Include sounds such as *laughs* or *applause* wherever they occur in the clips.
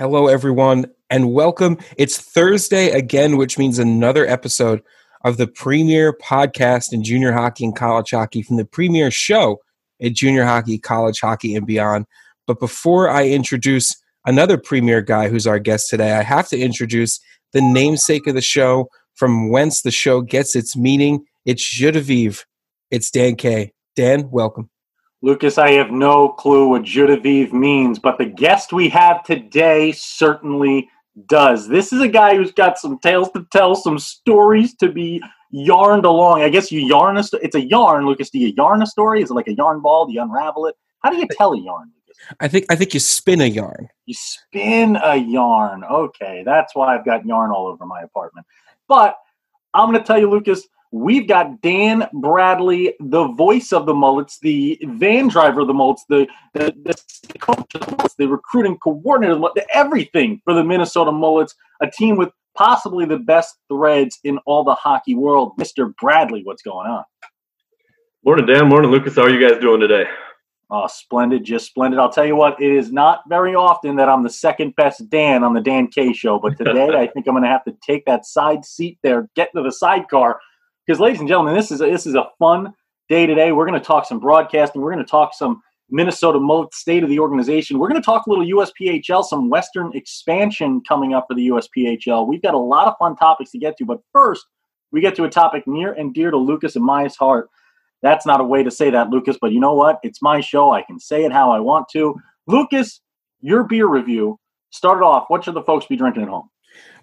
Hello, everyone, and welcome. It's Thursday again, which means another episode of the premier podcast in junior hockey and college hockey from the premier show in junior hockey, college hockey, and beyond. But before I introduce another premier guy who's our guest today, I have to introduce the namesake of the show, from whence the show gets its meaning. It's Genevieve. It's Dan K. Dan, welcome. Lucas, I have no clue what Genevieve means, but the guest we have today certainly does. This is a guy who's got some tales to tell, some stories to be yarned along. I guess you yarn a st- it's a yarn, Lucas. Do you yarn a story? Is it like a yarn ball? Do you unravel it? How do you tell a yarn, Lucas? I think I think you spin a yarn. You spin a yarn. Okay, that's why I've got yarn all over my apartment. But I'm going to tell you, Lucas, We've got Dan Bradley, the voice of the Mullets, the van driver of the Mullets, the, the, the coach of the Mullets, the recruiting coordinator, the, everything for the Minnesota Mullets, a team with possibly the best threads in all the hockey world. Mr. Bradley, what's going on? Morning, Dan. Morning, Lucas. How are you guys doing today? Oh, splendid, just splendid. I'll tell you what, it is not very often that I'm the second best Dan on the Dan K show, but *laughs* today I think I'm going to have to take that side seat there, get into the sidecar because, ladies and gentlemen, this is a, this is a fun day today. We're going to talk some broadcasting. We're going to talk some Minnesota Moat state of the organization. We're going to talk a little USPHL, some Western expansion coming up for the USPHL. We've got a lot of fun topics to get to, but first, we get to a topic near and dear to Lucas and my heart. That's not a way to say that, Lucas, but you know what? It's my show. I can say it how I want to. Lucas, your beer review started off. What should the folks be drinking at home?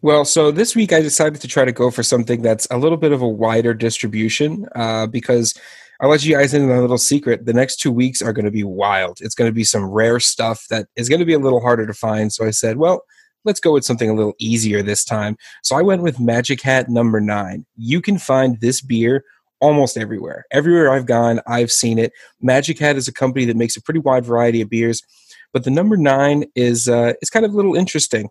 Well, so this week I decided to try to go for something that's a little bit of a wider distribution uh, because I'll let you guys in on a little secret. The next two weeks are going to be wild. It's going to be some rare stuff that is going to be a little harder to find. So I said, well, let's go with something a little easier this time. So I went with Magic Hat number nine. You can find this beer almost everywhere. Everywhere I've gone, I've seen it. Magic Hat is a company that makes a pretty wide variety of beers, but the number nine is uh, is kind of a little interesting.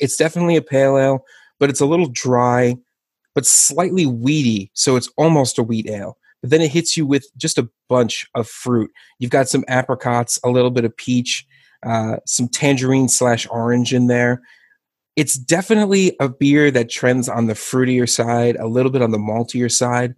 It's definitely a pale ale, but it's a little dry, but slightly weedy. So it's almost a wheat ale. But then it hits you with just a bunch of fruit. You've got some apricots, a little bit of peach, uh, some tangerine slash orange in there. It's definitely a beer that trends on the fruitier side, a little bit on the maltier side.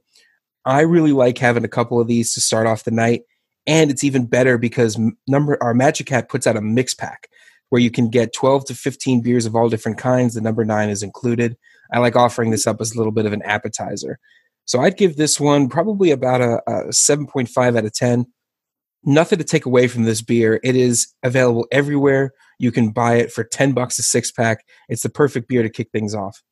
I really like having a couple of these to start off the night, and it's even better because number our Magic Hat puts out a mix pack where you can get 12 to 15 beers of all different kinds. The number nine is included. I like offering this up as a little bit of an appetizer. So I'd give this one probably about a, a 7.5 out of 10. Nothing to take away from this beer. It is available everywhere. You can buy it for 10 bucks a six pack. It's the perfect beer to kick things off.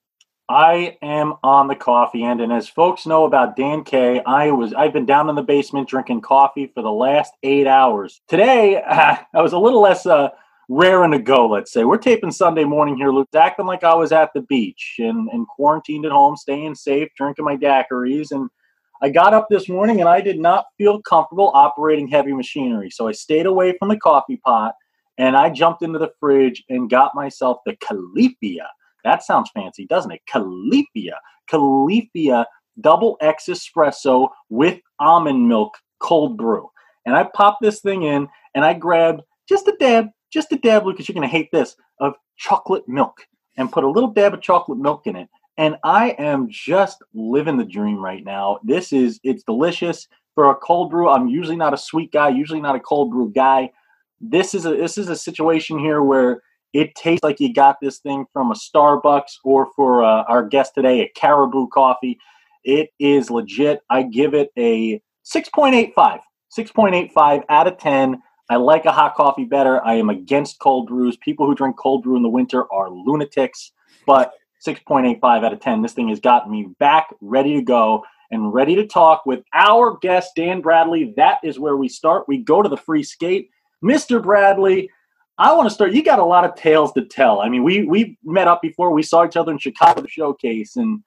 I am on the coffee end, and as folks know about Dan K, I was I've been down in the basement drinking coffee for the last eight hours. Today, *laughs* I was a little less uh, raring to go, let's say. We're taping Sunday morning here, Luke, acting like I was at the beach and, and quarantined at home, staying safe, drinking my daiquiris. And I got up this morning and I did not feel comfortable operating heavy machinery. So I stayed away from the coffee pot and I jumped into the fridge and got myself the Califia. That sounds fancy, doesn't it? Califia. Califia double X espresso with almond milk cold brew. And I popped this thing in and I grabbed just a dab, just a dab, Lucas, you're going to hate this, of chocolate milk and put a little dab of chocolate milk in it. And I am just living the dream right now. This is, it's delicious for a cold brew. I'm usually not a sweet guy, usually not a cold brew guy. This is a, this is a situation here where it tastes like you got this thing from a Starbucks or for uh, our guest today, a Caribou coffee. It is legit. I give it a 6.85, 6.85 out of 10. I like a hot coffee better. I am against cold brews. People who drink cold brew in the winter are lunatics. But 6.85 out of 10. This thing has gotten me back, ready to go, and ready to talk with our guest, Dan Bradley. That is where we start. We go to the free skate. Mr. Bradley, I want to start. You got a lot of tales to tell. I mean, we we met up before. We saw each other in Chicago Showcase, and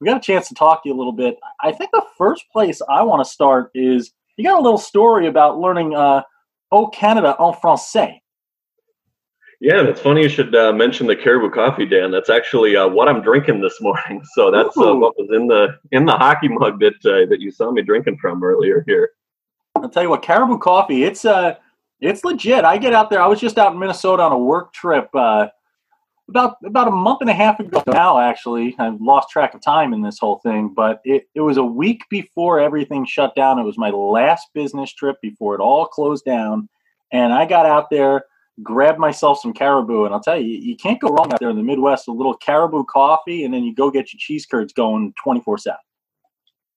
we got a chance to talk to you a little bit. I think the first place I want to start is you got a little story about learning uh, O Canada en français. Yeah, it's funny you should uh, mention the Caribou coffee, Dan. That's actually uh, what I'm drinking this *laughs* morning. So that's uh, what was in the in the hockey mug that uh, that you saw me drinking from earlier here. I'll tell you what, Caribou coffee. It's uh, It's legit. I get out there. I was just out in Minnesota on a work trip uh, about about a month and a half ago now. Actually, I've lost track of time in this whole thing, but it, it was a week before everything shut down. It was my last business trip before it all closed down, and I got out there, grabbed myself some caribou, and I'll tell you, you can't go wrong out there in the Midwest. A little caribou coffee, and then you go get your cheese curds going twenty four seven.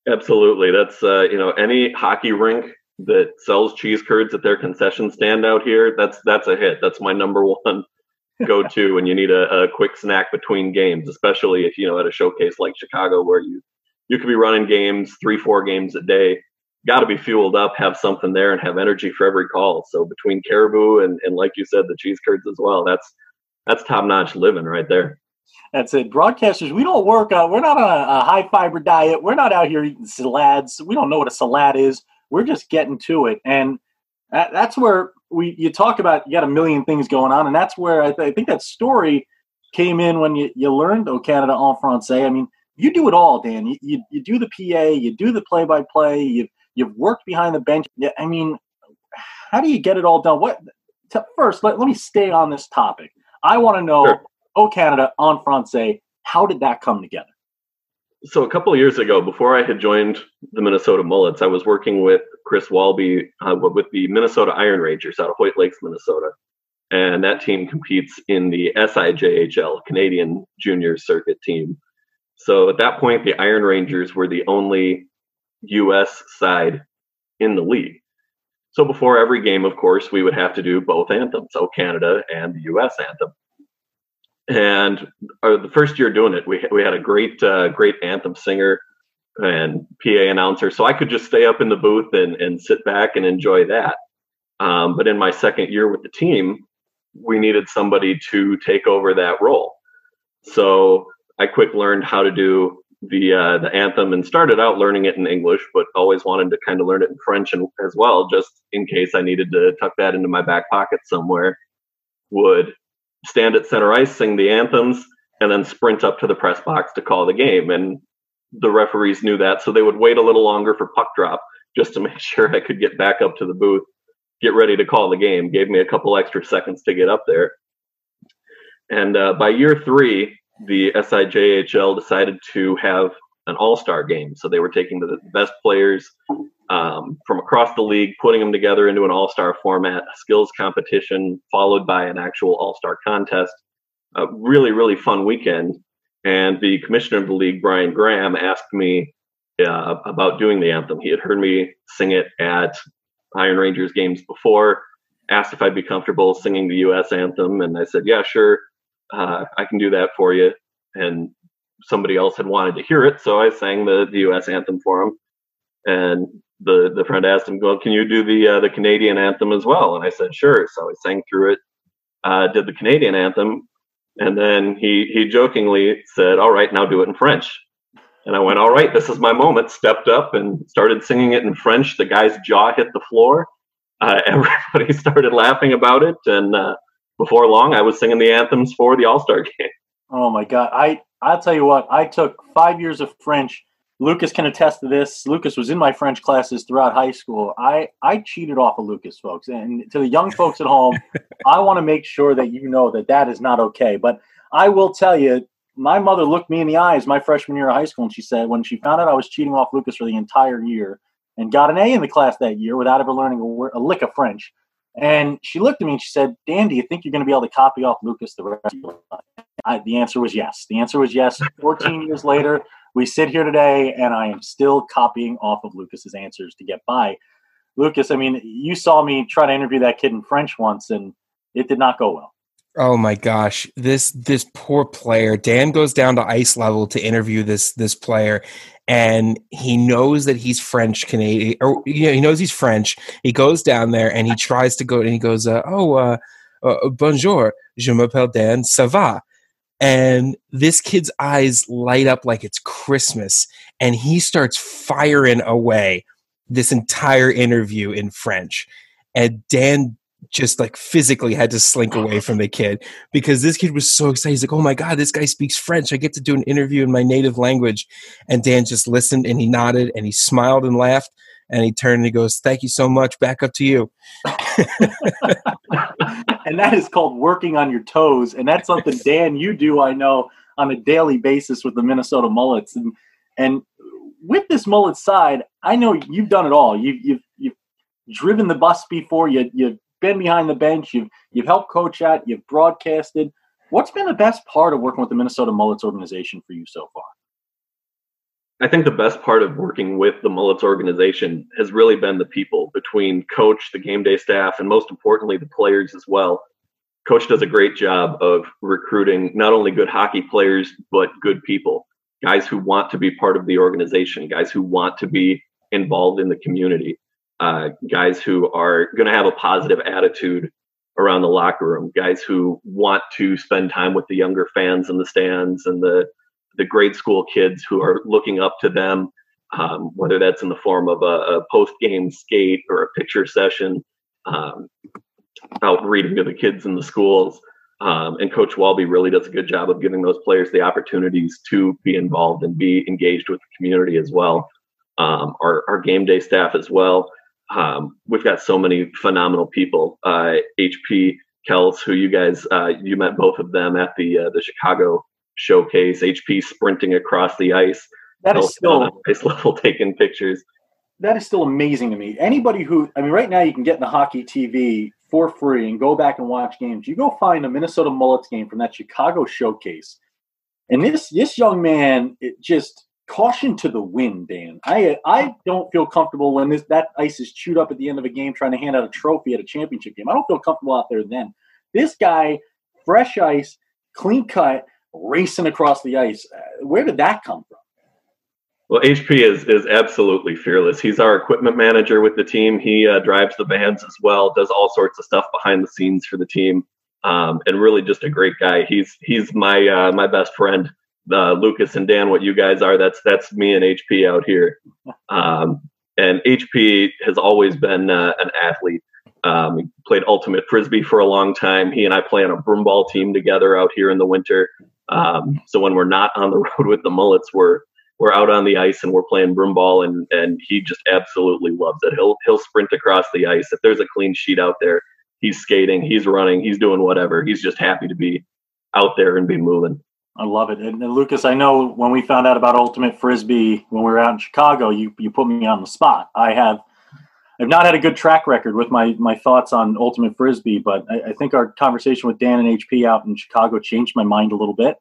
Absolutely, that's uh, you know any hockey rink that sells cheese curds at their concession stand out here, that's that's a hit. That's my number one go to when you need a, a, quick snack between games, especially if you know at a showcase like Chicago where you you could be running games three four games a day. Got to be fueled up, have something there, and have energy for every call. So between caribou and, and like you said, the cheese curds as well. That's that's top notch living right there. That's it. Broadcasters, we don't work. Uh, we're not on a, high fiber diet. We're not out here eating salads. We don't know what a salad is we're just getting to it, and that, that's where we you talk about you got a million things going on, and that's where I, th- I think that story came in when you, you learned "O Canada en français." I mean, you do it all, Dan. You, you, you do the PA, you do the play by play, you've you've worked behind the bench. I mean, how do you get it all done? What t- first? Let, let me stay on this topic. I want to know, sure. "O Canada en français." How did that come together? so a couple of years ago, before I had joined the Minnesota Mullets, I was working with Chris Walby uh, with the Minnesota Iron Rangers out of Hoyt Lakes, Minnesota, and that team competes in the SIJHL Canadian Junior Circuit team. So at that point, the Iron Rangers were the only U.S. side in the league. So before every game, of course, we would have to do both anthems, so Canada and the U.S. anthem and uh, the first year doing it, we we had a great uh, great anthem singer and PA announcer, so I could just stay up in the booth and and sit back and enjoy that. Um, but in my second year with the team, we needed somebody to take over that role. So I quick learned how to do the uh, the anthem and started out learning it in English, but always wanted to kind of learn it in French and, as well, just in case I needed to tuck that into my back pocket somewhere. Would stand at center ice, sing the anthems, and then sprint up to the press box to call the game. And the referees knew that, so they would wait a little longer for puck drop just to *laughs* make sure I could get back up to the booth, get ready to call the game. Gave me a couple extra seconds to get up there. And uh, by year three, the SIJHL decided to have an all-star game. So they were taking the best players um, from across the league, putting them together into an all-star format, a skills competition followed by an actual all-star contest. A really, really fun weekend. And the commissioner of the league, Brian Graham, asked me uh, about doing the anthem. He had heard me sing it at Iron Rangers games before, asked if I'd be comfortable singing the U.S. anthem, and I said, "Yeah, sure, uh, I can do that for you." And somebody else had wanted to hear it, so I sang the, the U.S. anthem for him. And the the friend asked him, "Well, can you do the uh, the Canadian anthem as well?" And I said, "Sure." So I sang through it, uh, did the Canadian anthem, and then he he jokingly said, "All right, now do it in French." And I went, "All right, this is my moment." Stepped up and started singing it in French. The guy's jaw hit the floor. Uh, *laughs* everybody started laughing about it, and uh, before long, I was singing the anthems for the All Star *laughs* game. Oh my God! I I'll tell you what. I took five years of French. Lucas can attest to this. Lucas was in my French classes throughout high school. I I cheated off of Lucas, folks. And to the young folks at home, *laughs* I want to make sure that you know that that is not okay. But I will tell you, my mother looked me in the eyes my freshman year of high school, and she said when she found out I was cheating off Lucas for the entire year and got an A in the class that year without ever learning a, word, a lick of French. And she looked at me and she said, Dan, do you think you're going to be able to copy off Lucas the rest of your life? I, the answer was yes. The answer was yes. 14 years later, we sit here today, and I am still copying off of Lucas's answers to get by. Lucas, I mean, you saw me try to interview that kid in French once, and it did not go well. Oh my gosh, this this poor player. Dan goes down to ice level to interview this this player, and he knows that he's French Canadian, or you know, he knows he's French. He goes down there and he tries to go, and he goes, uh, "Oh, uh, uh, bonjour, je m'appelle Dan, ça va?" And this kid's eyes light up like it's Christmas, and he starts firing away this entire interview in French. And Dan just like physically had to slink away from the kid because this kid was so excited. He's like, "Oh my god, this guy speaks French! I get to do an interview in my native language." And Dan just listened and he nodded and he smiled and laughed. And he turned and he goes, "Thank you so much. Back up to you." *laughs* and that is called working on your toes, and that's something Dan you do I know on a daily basis with the Minnesota Mullets, and and with this mullet side, I know you've done it all. You've you've you've driven the bus before. You you've been behind the bench. You've you've helped coach at. You've broadcasted. What's been the best part of working with the Minnesota Mullets organization for you so far? I think the best part of working with the Mullets organization has really been the people between coach, the game day staff, and most importantly, the players as well. Coach does a great job of recruiting not only good hockey players, but good people, guys who want to be part of the organization, guys who want to be involved in the community, uh, guys who are going to have a positive attitude around the locker room, guys who want to spend time with the younger fans in the stands and the the grade school kids who are looking up to them, um, whether that's in the form of a, a post game skate or a picture session, um, out reading to the kids in the schools. Um, and Coach Walby really does a good job of giving those players the opportunities to be involved and be engaged with the community as well. Um, our, our game day staff as well. Um, we've got so many phenomenal people. Uh, HP Kels, who you guys uh, you met both of them at the uh, the Chicago showcase. HP sprinting across the ice. That is still ice *laughs* level taking pictures. That is still amazing to me. Anybody who I mean, right now you can get in the hockey TV for free and go back and watch games. You go find a Minnesota Mullets game from that Chicago showcase, and this this young man, it just caution to the wind, Dan. I I don't feel comfortable when this that ice is chewed up at the end of a game trying to hand out a trophy at a championship game. I don't feel comfortable out there then. This guy, fresh ice, clean cut, racing across the ice. Uh, where did that come from? Well, HP is is absolutely fearless. He's our equipment manager with the team. He uh, drives the vans as well, does all sorts of stuff behind the scenes for the team, um, and really just a great guy. He's he's my uh, my best friend uh, Lucas and Dan, what you guys are. That's that's me and HP out here. Um, and HP has always been uh, an athlete. Um, he played ultimate frisbee for a long time. He and I play on a broomball team together out here in the winter. Um, so when we're not on the *laughs* road with the Mullets, we're we're out on the ice and we're playing broomball, and and he just absolutely loves it. He'll he'll sprint across the ice if there's a clean sheet out there. He's skating, he's running, he's doing whatever. He's just happy to be out there and be moving. I love it. And, and, Lucas, I know when we found out about Ultimate Frisbee when we were out in Chicago, you you put me on the spot. I have I've not had a good track record with my my thoughts on Ultimate Frisbee, but I, I think our conversation with Dan and HP out in Chicago changed my mind a little bit,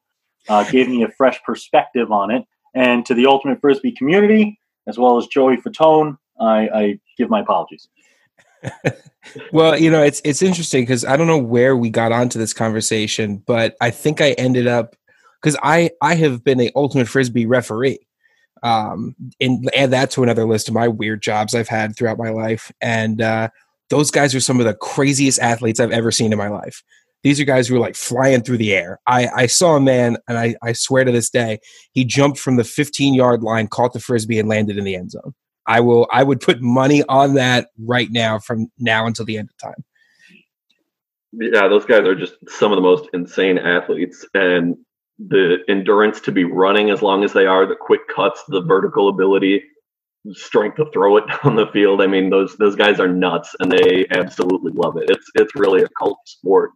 uh, gave me a fresh perspective on it. And to the Ultimate Frisbee community, as well as Joey Fatone, I, I give my apologies. *laughs* well, you know, it's it's interesting because I don't know where we got onto this conversation, but I think I ended up because I I have been a ultimate frisbee referee, um, and add that to another list of my weird jobs I've had throughout my life, and uh, those guys are some of the craziest athletes I've ever seen in my life. These are guys who are like flying through the air. I, I saw a man, and I, I swear to this day, he jumped from the 15 yard line, caught the frisbee, and landed in the end zone. I will. I would put money on that right now, from now until the end of time. Yeah, those guys are just some of the most insane athletes, and the endurance to be running as long as they are, the quick cuts, the vertical ability, strength to throw it *laughs* down the field. I mean, those those guys are nuts, and they absolutely love it. It's it's really a cult sport,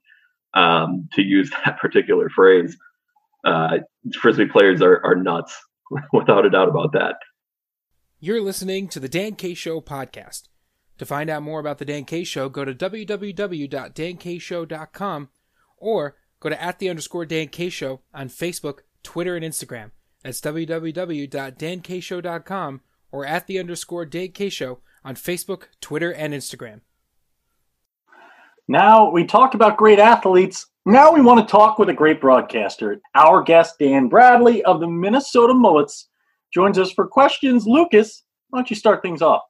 um, to use *laughs* that particular phrase. Uh, frisbee players are are nuts, *laughs* without a doubt about that. You're listening to the Dan K Show podcast. To find out more about the Dan K Show, go to www.dankshow.com or Go to at the underscore Dan K Show on Facebook, Twitter, and Instagram. That's www.dankshow.com or at the underscore Dan K Show on Facebook, Twitter, and Instagram. Now we talked about great athletes. Now we want to talk with a great broadcaster. Our guest, Dan Bradley of the Minnesota Mullets, joins us for questions. Lucas, why don't you start things off?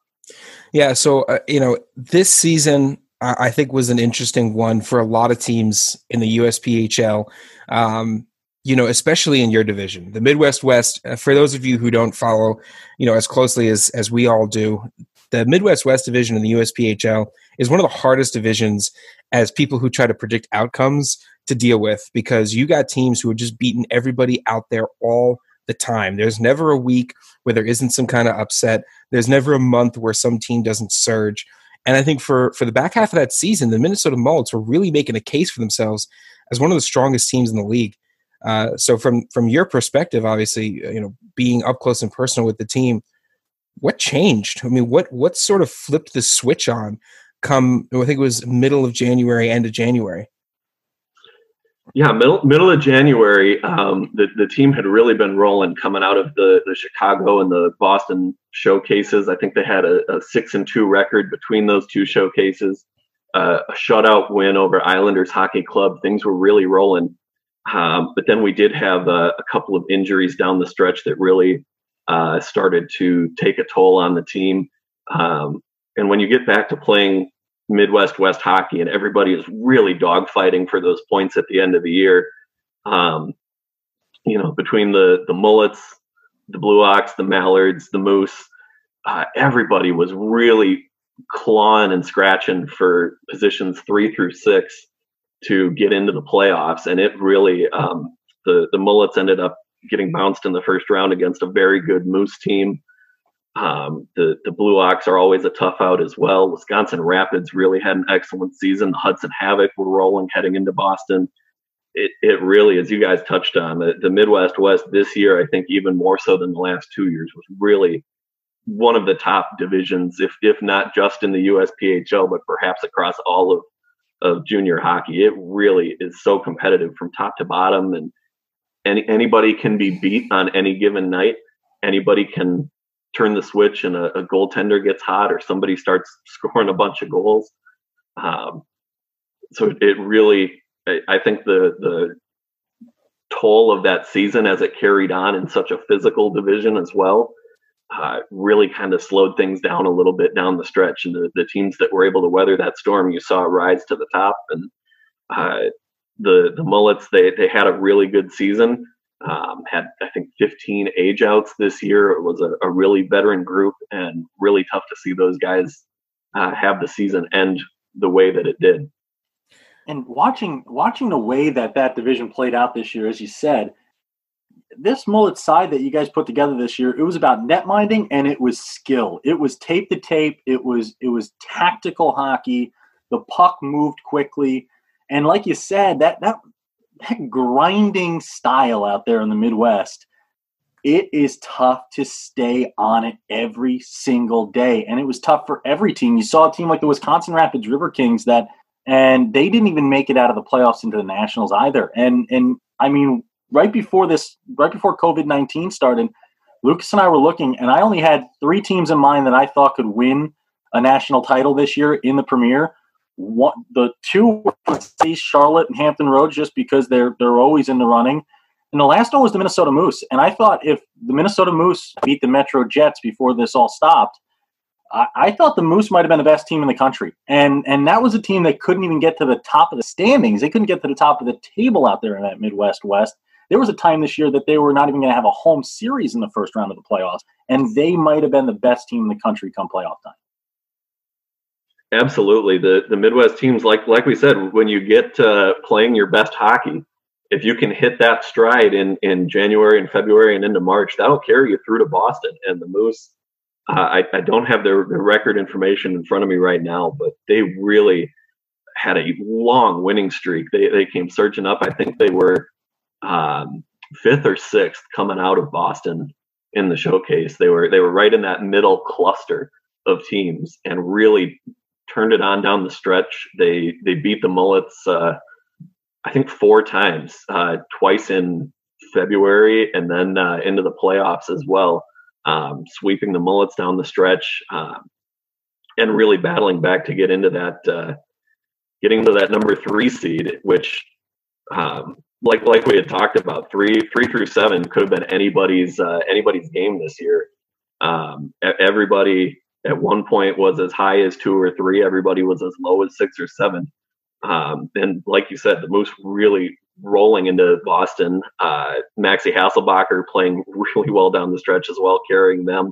Yeah, so, uh, you know, this season I think was an interesting one for a lot of teams in the USPHL. Um, you know, especially in your division, the Midwest West. Uh, for those of you who don't follow, you know, as closely as as we all do, the Midwest West division in the USPHL is one of the hardest divisions as people who try to predict outcomes to deal with because you got teams who have just beaten everybody out there all the time. There's never a week where there isn't some kind of upset. There's never a month where some team doesn't surge. And I think for for the back half of that season, the Minnesota Mullets were really making a case for themselves as one of the strongest teams in the league. Uh, so from from your perspective, obviously, you know, being up close and personal with the team, what changed? I mean, what what sort of flipped the switch on? Come, I think it was middle of January, end of January. Yeah, middle middle of January, um, the the team had really been rolling coming out of the the Chicago and the Boston showcases. I think they had a, a six and two record between those two showcases. Uh, a shutout win over Islanders Hockey Club. Things were really rolling, um, but then we did have a, a, couple of injuries down the stretch that really uh, started to take a toll on the team. Um, and when you get back to playing Midwest West hockey, and everybody is really dogfighting for those points at the end of the year. Um, you know, between the the Mullets, the Blue Ox, the Mallards, the Moose, uh, everybody was really clawing and scratching for positions three through six to get into the playoffs, and it really um, the the Mullets ended up getting bounced in the first round against a very good Moose team. Um, the the Blue Ox are always a tough out as well. Wisconsin Rapids really had an excellent season. The Hudson Havoc were rolling heading into Boston. It it really, as you guys touched on, the, the Midwest West this year, I think even more so than the last two years, was really one of the top divisions, if if not just in the USPHL, but perhaps across all of of junior hockey. It really is so competitive from top to bottom, and any anybody can be beat on any given night. Anybody can turn the switch and a, a goaltender gets hot or somebody starts *laughs* scoring a bunch of goals. Um, so it really, I, think the the toll of that season as it carried on in such a physical division as well uh, really kind of slowed things down a little bit down the stretch. And the, the teams that were able to weather that storm, you saw rise to the top. And uh, the the Mullets, they they had a really good season. Um, had I think 15 age outs this year. It was a, a, really veteran group and really tough to see those guys uh, have the season end the way that it did. And watching watching the way that that division played out this year, as you said, this mullet side that you guys put together this year, it was about net minding and it was skill. It was tape to tape. It was it was tactical hockey. The puck moved quickly, and like you said, that that that *laughs* grinding style out there in the Midwest, it is tough to stay on it every single day. And it was tough for every team. You saw a team like the Wisconsin Rapids River Kings that and they didn't even make it out of the playoffs into the nationals either. And and I mean, right before this, right before COVID nineteen started, Lucas and I were looking, and I only had three teams in mind that I thought could win a national title this year in the Premier one, the two were Charlotte and Hampton Roads just because they're they're always in the running. And the last one was the Minnesota Moose. And I thought if the Minnesota Moose beat the Metro Jets before this all stopped, I, I thought the Moose might have been the best team in the country. And and that was a team that couldn't even get to the top of the standings. They couldn't get to the top of the table out there in that Midwest West. There was a time this year that they were not even going to have a home series in the first round of the playoffs, and they might have been the best team in the country come playoff time. Absolutely, the the Midwest teams, like like we said, when you get playing your best hockey, if you can hit that stride in in January and February and into March, that'll carry you through to Boston. And the Moose, uh, I, I don't have their, their record information in front of me right now, but they really had a long winning streak. They they came surging up. I think they were um, fifth or sixth coming out of Boston in the showcase. They were they were right in that middle cluster of teams and really turned it on down the stretch. They they beat the Mullets, uh, I think, four times, uh, twice in February, and then uh, into the playoffs as well, um, sweeping the Mullets down the stretch, um, and really battling back to get into that, uh, getting to that number three seed, which. Um, like like we had talked about, three three through seven could have been anybody's uh, anybody's game this year. Um, everybody at one point was as high as two or three. Everybody was as low as six or seven. Um, and like you said, the Moose really rolling into Boston. Uh, Maxi Hasselbacher playing *laughs* really well down the stretch as well, carrying them.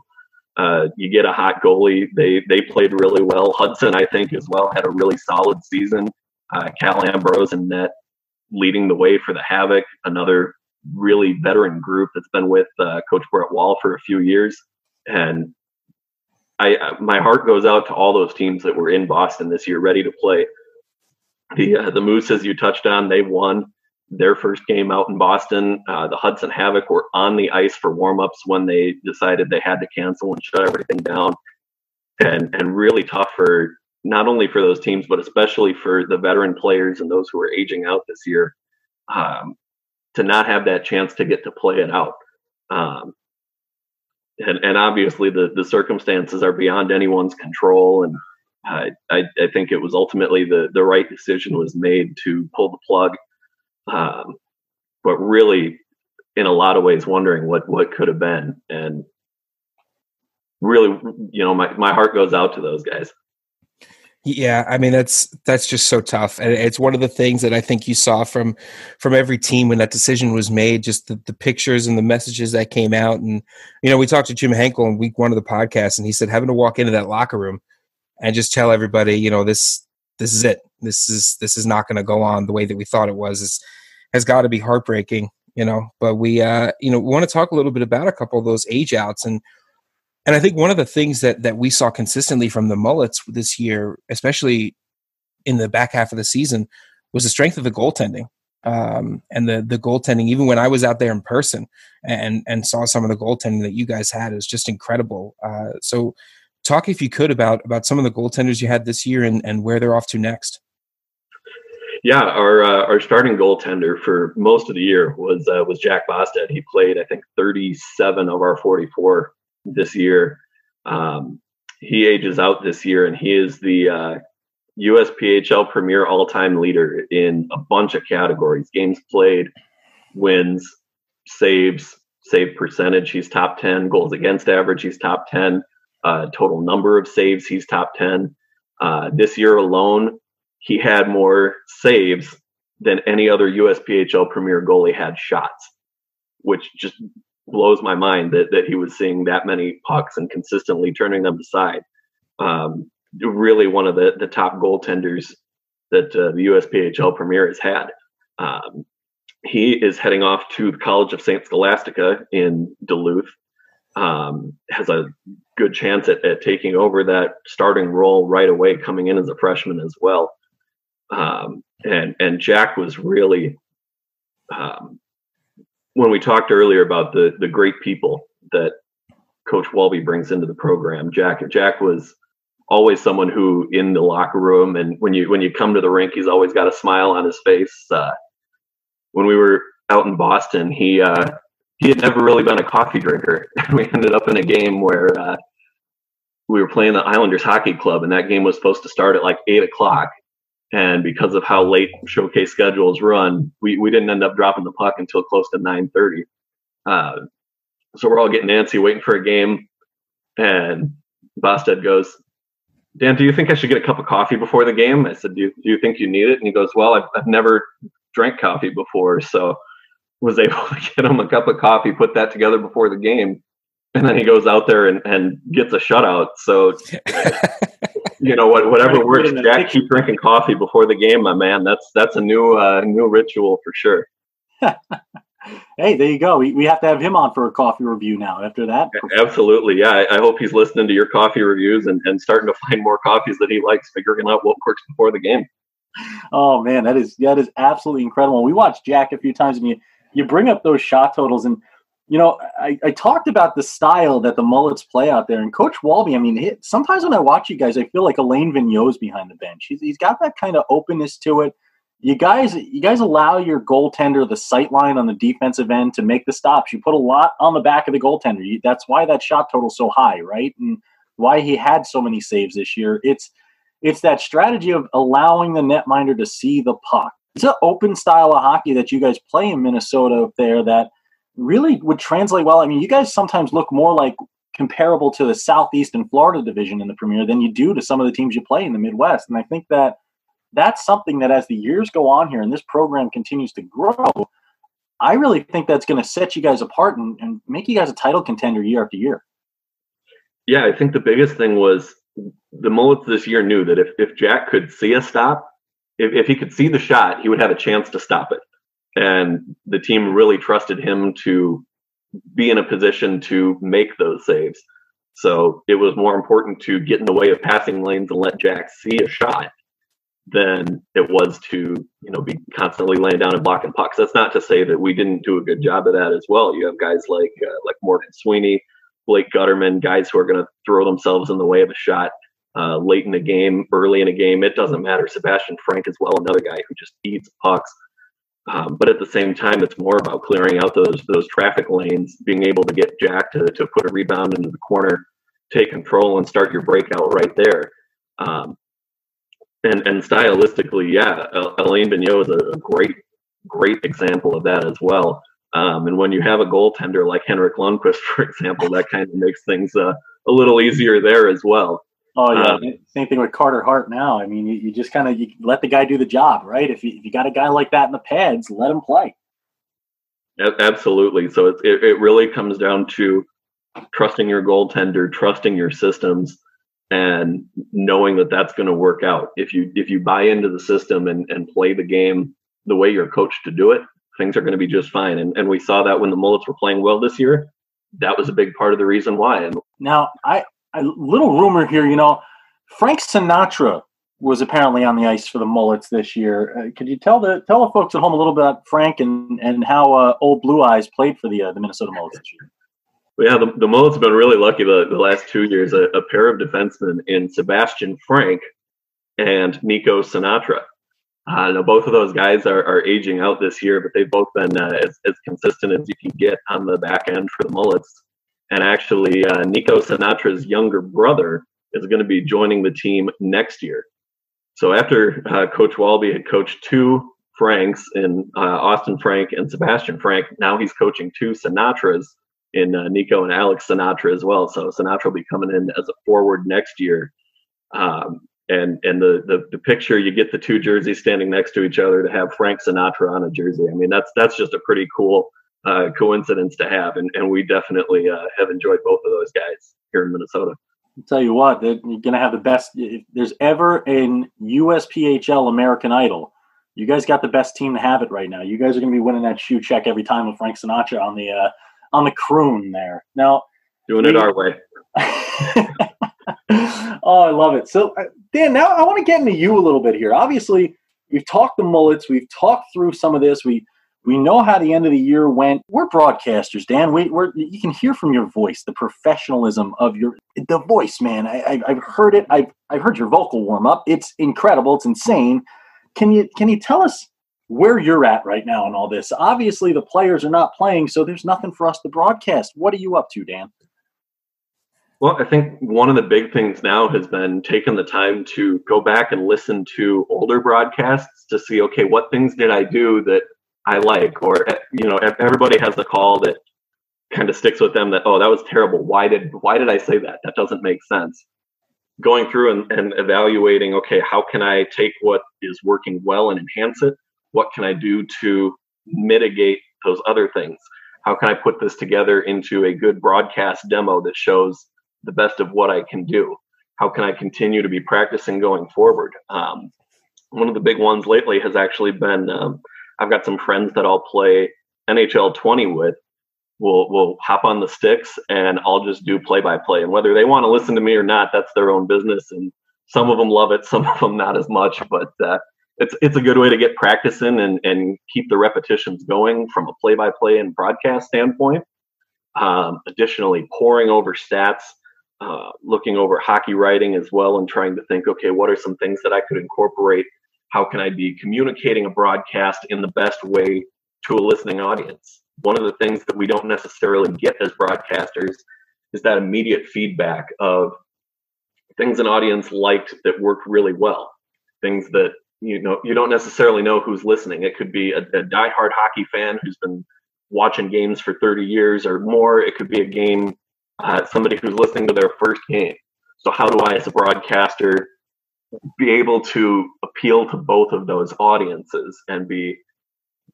Uh, you get a hot goalie. They they played really well. Hudson, I think, as well, had a really solid season. Uh, Cal Ambrose and net leading the way for the Havoc, another really veteran group that's been with uh, Coach Brett Wall for a few years, and I my heart goes out to all those teams that were in Boston this year, ready to play. The uh, the Moose, as you touched on, they won their first game out in Boston. Uh, the Hudson Havoc were on the ice for warmups when they decided they had to cancel and shut everything down, and and really tough for not only for those teams but especially for the veteran players and those who are aging out this year um, to not have that chance to get to play it out. Um, and, and obviously the, the circumstances are beyond anyone's control. And I, I, I think it was ultimately the, the right decision was made to pull the plug. Um, but really, in a lot of ways, wondering what, what could have been. And really, you know, my, my heart goes out to those guys. Yeah, I mean that's that's just so tough, and it's one of the things that I think you saw from from every team when that decision was made. Just the, the pictures and the messages that came out, and you know, we talked to Jim Henkel in week one of the podcast, and he said having to walk into that locker room and just tell everybody, you know, this this is it, this is this is not going to go on the way that we thought it was, has got to be heartbreaking, you know. But we, uh, you know, want to talk a little bit about a couple of those age outs and and I think one of the things that that we saw consistently from the Mullets this year, especially in the back half of the season, was the strength of the goaltending. Um, and the the goaltending, even when I was out there in person and and saw some of the goaltending that you guys had, is just incredible. Uh, so, talk if you could about about some of the goaltenders you had this year and and where they're off to next. Yeah, our uh, our starting goaltender for most of the year was uh, was Jack Bostad. He played, I think, 37 of our 44 this year. Um, he ages out this year, and he is the uh, USPHL Premier all-time leader in a bunch of categories: games played, wins, saves, save percentage. He's top ten. Goals against average. He's top ten. Uh, total number of saves. He's top ten. Uh, this year alone, he had more saves than any other USPHL Premier goalie had shots, which just blows my mind that, that he was seeing that many pucks and consistently turning them aside. Um, really one of the, the top goaltenders that uh, the USPHL Premier has had. Um, he is heading off to the College of St. Scholastica in Duluth. Um, has a good chance at, at, taking over that starting role right away, coming in as a freshman as well. Um, and and Jack was really um, when we talked earlier about the the great people that Coach Walby brings into the program, Jack Jack was always someone who in the locker room and when you when you come to the rink, he's always got a smile on his face. Uh, when we were out in Boston, he uh, he had never really been a coffee drinker. *laughs* we ended up in a game where uh, we were playing the Islanders Hockey Club, and that game was supposed to start at like eight o'clock. And because of how late showcase schedules run, we, we didn't end up dropping the puck until close to 9:30. Uh, so we're all getting antsy, waiting for a game. And Bostad goes, Dan, do you think I should get a cup of coffee before the game? I said, do you, do you think you need it? And he goes, Well, I've, I've never drank coffee before, so was *laughs* able to get him a cup of coffee, put that together before the game, and then he goes out there and, and gets a shutout. So *laughs* you know what, whatever works. Jack, keep drinking coffee before the game, my man. That's that's a new uh, new ritual for sure. *laughs* hey, there you go. We, we have to have him on for a coffee review now. After that, absolutely, yeah. I, I hope he's listening to your coffee reviews and, and starting to find more coffees that he likes, figuring out what works before the game. Oh man, that is that is absolutely incredible. We watched Jack a few times, and you you bring up those shot totals and you know, I, I, talked about the style that the Mullets play out there, and Coach Walby. I mean, sometimes when I watch you guys, I feel like Alain Vigneault's behind the bench. He's, he's got that kind of openness to it. You guys, you guys allow your goaltender the sight line on the defensive end to make the stops. You put a lot on the back of the goaltender. You, that's why that shot total's so high, right? And why he had so many saves this year. It's it's that strategy of allowing the netminder to see the puck. It's an open style of hockey that you guys play in Minnesota up there that really would translate well. I mean, you guys sometimes look more like comparable to the Southeast and Florida division in the Premier than you do to some of the teams you play in the Midwest. And I think that that's something that as the years go on here and this program continues to grow, I really think that's going to set you guys apart and, and make you guys a title contender year after year. Yeah, I think the biggest thing was the Mullets this year knew that if, if Jack could see a stop, if, if he could see the shot, he would have a chance to stop it. And the team really trusted him to be in a position to make those saves. So it was more important to get in the way of passing lanes and let Jack see a shot than it was to you know be constantly laying down and blocking pucks. That's not to say that we didn't do a good job of that as well. You have guys like uh, like Morgan Sweeney, Blake Gutterman, guys who are going to throw themselves in the way of a shot uh, late in a game, early in a game. It doesn't matter. Sebastian Frank as well, another guy who just eats pucks. Um, but at the same time, it's more about clearing out those those traffic lanes, being able to get Jack to, to put a rebound into the corner, take control, and start your breakout right there. Um, and and stylistically, yeah, Alain Vigneault is a, great great example of that as well. Um, and when you have a goaltender like Henrik Lundqvist, *laughs* for example, that kind of makes things uh, a little easier there as well. Oh yeah, um, same thing with Carter Hart. Now, I mean, you, you just kind of you let the guy do the job, right? If you, if you got a guy like that in the pads, let him play. Absolutely. So it, it, it really comes down to trusting your goaltender, trusting your systems, and knowing that that's going to work out. If you if you buy into the system and, and play the game the way you're coached to do it, things are going to be just fine. And and we saw that when the Mullets were playing well this year. That was a big part of the reason why. And now I a little rumor here, you know, Frank Sinatra was apparently on the ice for the Mullets this year. Uh, could you tell the tell the folks at home a little bit about Frank and and how uh, old Blue Eyes played for the uh, the Minnesota Mullets this year? Yeah, the, the Mullets have been really lucky the, the last two years. A, a pair of defensemen in Sebastian Frank and Nico Sinatra. Uh, now both of those guys are, are aging out this year, but they've both been uh, as, as consistent as you can get on the back end for the Mullets. And actually, uh, Nico Sinatra's younger brother is going to be joining the team next year. So after uh, Coach Walby had coached two Franks in uh, Austin Frank and Sebastian Frank, now he's coaching two Sinatras in uh, Nico and Alex Sinatra as well. So Sinatra will be coming in as a forward next year. Um, and and the, the the picture you get the two jerseys standing next to each other to have Frank Sinatra on a jersey. I mean that's that's just a pretty cool uh, coincidence to have, and, and we definitely uh, have enjoyed both of those guys here in Minnesota. I'll tell you what, you're going to have the best. If there's ever an USPHL American Idol, you guys got the best team to have it right now. You guys are going to be winning that shoe check every time with Frank Sinatra on the uh, on the croon there. Now, doing it our way. *laughs* oh, I love it. So, uh, Dan, now I want to get into you a little bit here. Obviously, we've talked the mullets, we've talked through some of this. We we know how the end of the year went. We're broadcasters, Dan. We, are you can hear from your voice the professionalism of your the voice, man. I, have heard it. I've I've heard your vocal warm up. It's incredible. It's insane. Can you can you tell us where you're at right now in all this? Obviously, the players are not playing, so there's nothing for us to broadcast. What are you up to, Dan? Well, I think one of the big things now has been taking the time to go back and listen to older broadcasts to see, okay, what things did I do that I like, or you know, everybody has a call that kind of sticks with them. That oh, that was terrible. Why did why did I say that? That doesn't make sense. Going through and, and evaluating, okay, how can I take what is working well and enhance it? What can I do to mitigate those other things? How can I put this together into a good broadcast demo that shows the best of what I can do? How can I continue to be practicing going forward? Um, one of the big ones lately has actually been um, I've got some friends that I'll play NHL 20 with. We'll we'll hop on the sticks and I'll just do play by play. And whether they want to listen to me or not, that's their own business. And some of them love it, *laughs* some of them not as much. But uh, it's it's a good way to get practicing and and keep the repetitions going from a play by play and broadcast standpoint. Um, additionally, pouring over stats, uh, looking over hockey writing as well, and trying to think, okay, what are some things that I could incorporate how can I be communicating a broadcast in the best way to a listening audience? One of the things that we don't necessarily get as broadcasters is that immediate feedback of things an audience liked that worked really well, things that you know you don't necessarily know who's listening. It could be a, a diehard hockey fan who's been watching games for 30 years or more. It could be a game uh, somebody who's listening to their first game. So how do I, as a broadcaster, be able to appeal to both of those audiences and be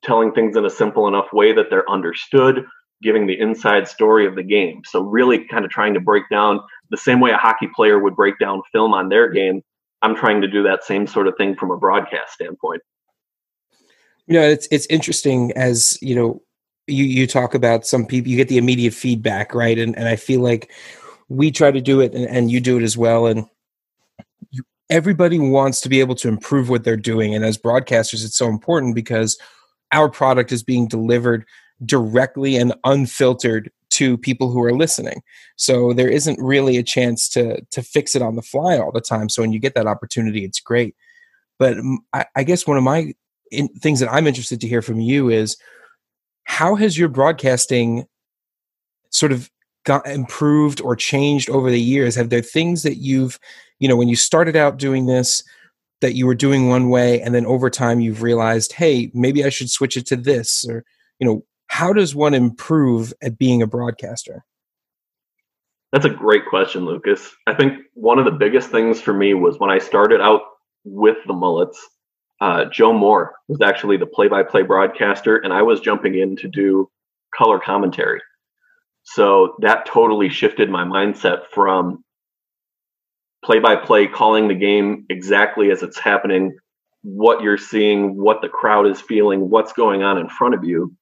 telling things in a simple enough way that they're understood, giving the inside story of the game. So, really kind of trying to break down the same way a hockey player would break down film on their game. I'm trying to do that same sort of thing from a broadcast standpoint. You know, it's it's interesting as you know you you talk about some people you get the immediate feedback right and and i feel like we try to do it and, and you do it as well and everybody wants to be able to improve what they're doing. And as broadcasters it's so important because our product is being delivered directly and unfiltered to people who are listening. So there isn't really a chance to to fix it on the fly all the time. So when you get that opportunity it's great. But i, I guess one of my in, things that i'm interested to hear from you is how has your broadcasting sort of got improved or changed over the years? Have there things that you've you know when you started out doing this that you were doing one way and then over time you've realized hey maybe i should switch it to this or you know how does one improve at being a broadcaster that's a great question lucas i think one of the biggest things for me was when i started out with the mullets uh, Joe Moore was actually the play-by-play broadcaster, and I was jumping in to do color commentary. So that totally shifted my mindset from play-by-play, calling the game exactly as it's happening, what you're seeing, what the crowd is feeling, what's going on in front of you.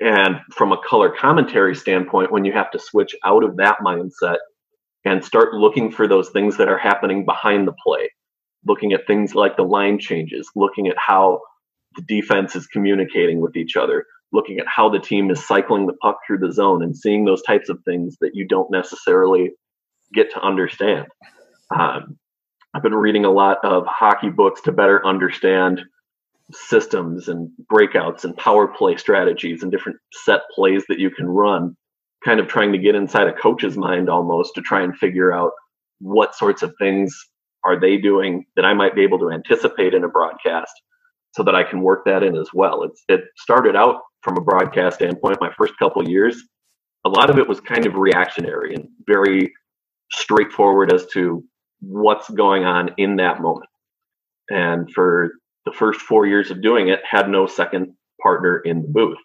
And from a color commentary standpoint, when you have to switch out of that mindset and start looking for those things that are happening behind the play, looking at things like the line changes, looking at how the defense is communicating with each other, looking at how the team is cycling the puck through the zone and seeing those types of things that you don't necessarily get to understand. Um, I've been reading a lot of hockey books to better understand systems and breakouts and power play strategies and different set plays that you can run, kind of trying to get inside a coach's mind almost to try and figure out what sorts of things are they doing that I might be able to anticipate in a broadcast so that I can work that in as well. It's it started out from a broadcast standpoint, my first couple years, a lot of it was kind of reactionary and very straightforward as to what's going on in that moment. And for the first four years of doing it, had no second partner in the booth.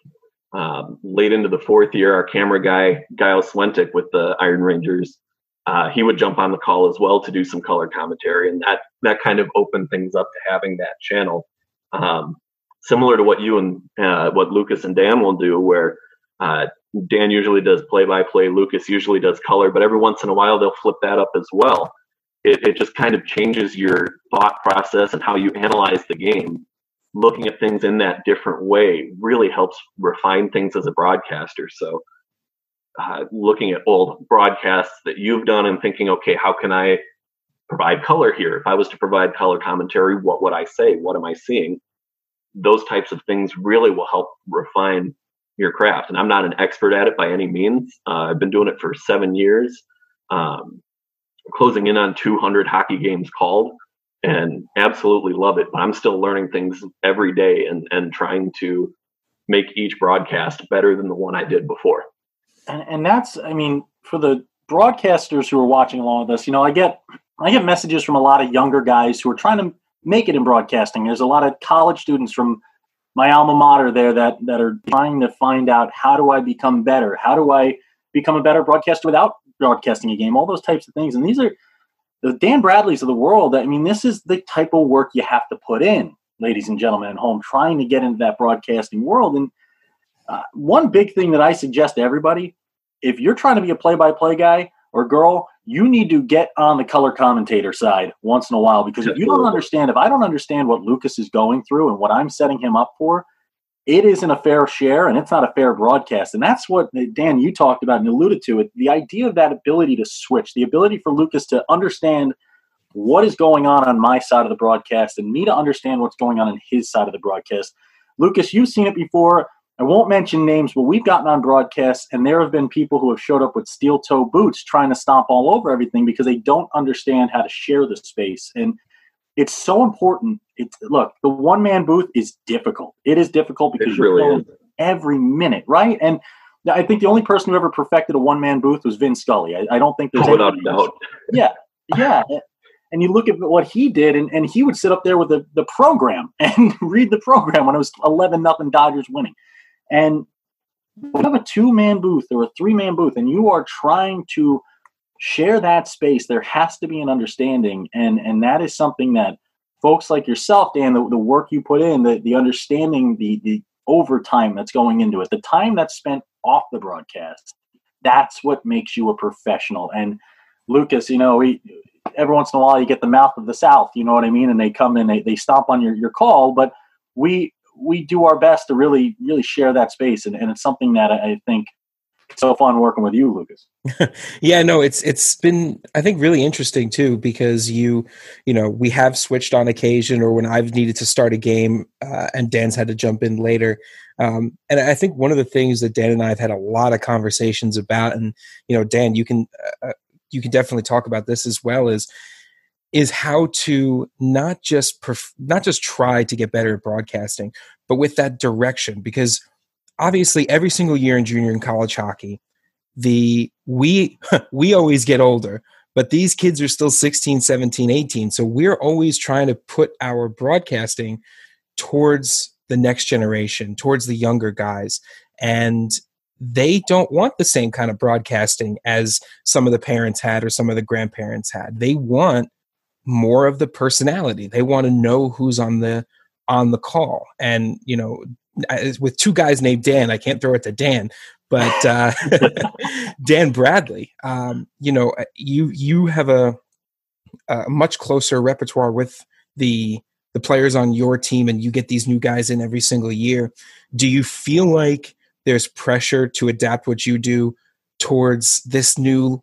Um, late into the fourth year, our camera guy, Guile Swentic with the Iron Rangers, uh, he would jump on the call as well to do some color commentary, and that that kind of opened things up to having that channel. Um, similar to what you and uh, what Lucas and Dan will do, where uh, Dan usually does play by play, Lucas usually does color, but every once in a while they'll flip that up as well. It, it just kind of changes your thought process and how you analyze the game. Looking at things in that different way really helps refine things as a broadcaster. So uh, looking at old broadcasts that you've done and thinking, okay, how can I provide color here? If I was to provide color commentary, what would I say? What am I seeing? Those types of things really will help refine your craft. And I'm not an expert at it by any means. Uh, I've been doing it for seven years, um, closing in on 200 hockey games called, and absolutely love it. But I'm still learning things every day and, and trying to make each broadcast better than the one I did before and, and that's i mean for the broadcasters who are watching along with us you know i get i get messages from a lot of younger guys who are trying to make it in broadcasting there's a lot of college students from my alma mater there that that are trying to find out how do i become better? How do i become a better broadcaster without broadcasting a game? All those types of things. And these are the dan bradleys of the world. I mean this is the type of work you have to put in ladies and gentlemen at home trying to get into that broadcasting world. And uh, one big thing that I suggest to everybody if you're trying to be a play by play guy or girl, you need to get on the color commentator side once in a while because if you don't understand, if I don't understand what Lucas is going through and what I'm setting him up for, it isn't a fair share and it's not a fair broadcast. And that's what Dan, you talked about and alluded to it. The idea of that ability to switch, the ability for Lucas to understand what is going on on my side of the broadcast and me to understand what's going on in his side of the broadcast. Lucas, you've seen it before. I won't mention names, but we've gotten on broadcasts, and there have been people who have showed up with steel toe boots trying to stomp all over everything because they don't understand how to share the space. And it's so important. It's look, the one man booth is difficult. It is difficult because you're really every minute, right? And I think the only person who ever perfected a one man booth was Vin Scully. I, I don't think there's oh, without doubt. *laughs* Yeah, yeah. and you look at what he did, and, and he would sit up there with the, the program *laughs* and read the program when it was eleven nothing Dodgers winning. And you have a two man booth or a three man booth, and you are trying to share that space, there has to be an understanding. And, and that is something that folks like yourself, Dan, the, the work you put in, the, the understanding, the, the overtime that's going into it, the time that's spent off the broadcast, that's what makes you a professional. And Lucas, you know, we, every once in a while you get the mouth of the South, you know what I mean? And they come in, they, they stomp on your, your call, but we, we do our best to really, really share that space. And, and it's something that I, think so fun working with you, Lucas. *laughs* yeah, no, it's it's been I think really interesting too because you you know we have switched on occasion or when I've needed to start a game uh, and Dan's had to jump in later. Um, and I think one of the things that Dan and I have had a lot of conversations about, and you know, Dan, you can uh, uh you can definitely talk about this as well is is how to not just perf- not just try to get better at broadcasting, but with that direction because obviously every single year in junior and college hockey, the we *laughs* we always get older, but these kids are still 16, 17, 18. So we're always trying to put our broadcasting towards the next generation, towards the younger guys. And they don't want the same kind of broadcasting as some of the parents had or some of the grandparents had. They want more of the personality. They want to know who's on the on the call. And you know, with two guys named Dan. I can't throw it to Dan, but uh, *laughs* Dan Bradley. Um, you know, uh, you you have a, a much closer repertoire with the the players on your team, and you get these new guys in every single year. Do you feel like there's pressure to adapt what you do towards this new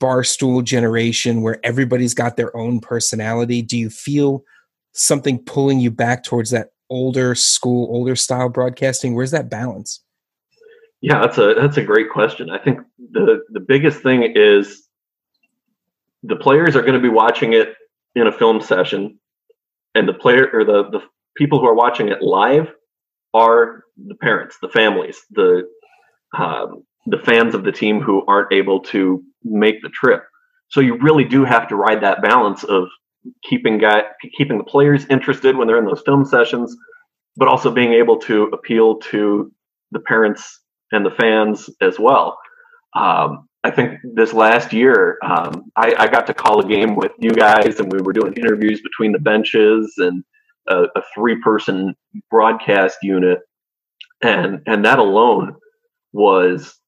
barstool generation where everybody's got their own personality? Do you feel something pulling you back towards that older school, older style broadcasting? Where's that balance? Yeah, that's a that's a great question. I think the the biggest thing is the players are going to be watching it in a film session, and the player or the the people who are watching it live are the parents, the families, the um, the fans of the team who aren't able to make the trip. So you really do have to ride that balance of keeping guy, keeping the players interested when they're in those film sessions, but also being able to appeal to the parents and the fans as well. Um, I think this last year, um, I, I, got to call a game with you guys, and we were doing interviews between the benches and a, a three-person broadcast unit, and and that alone was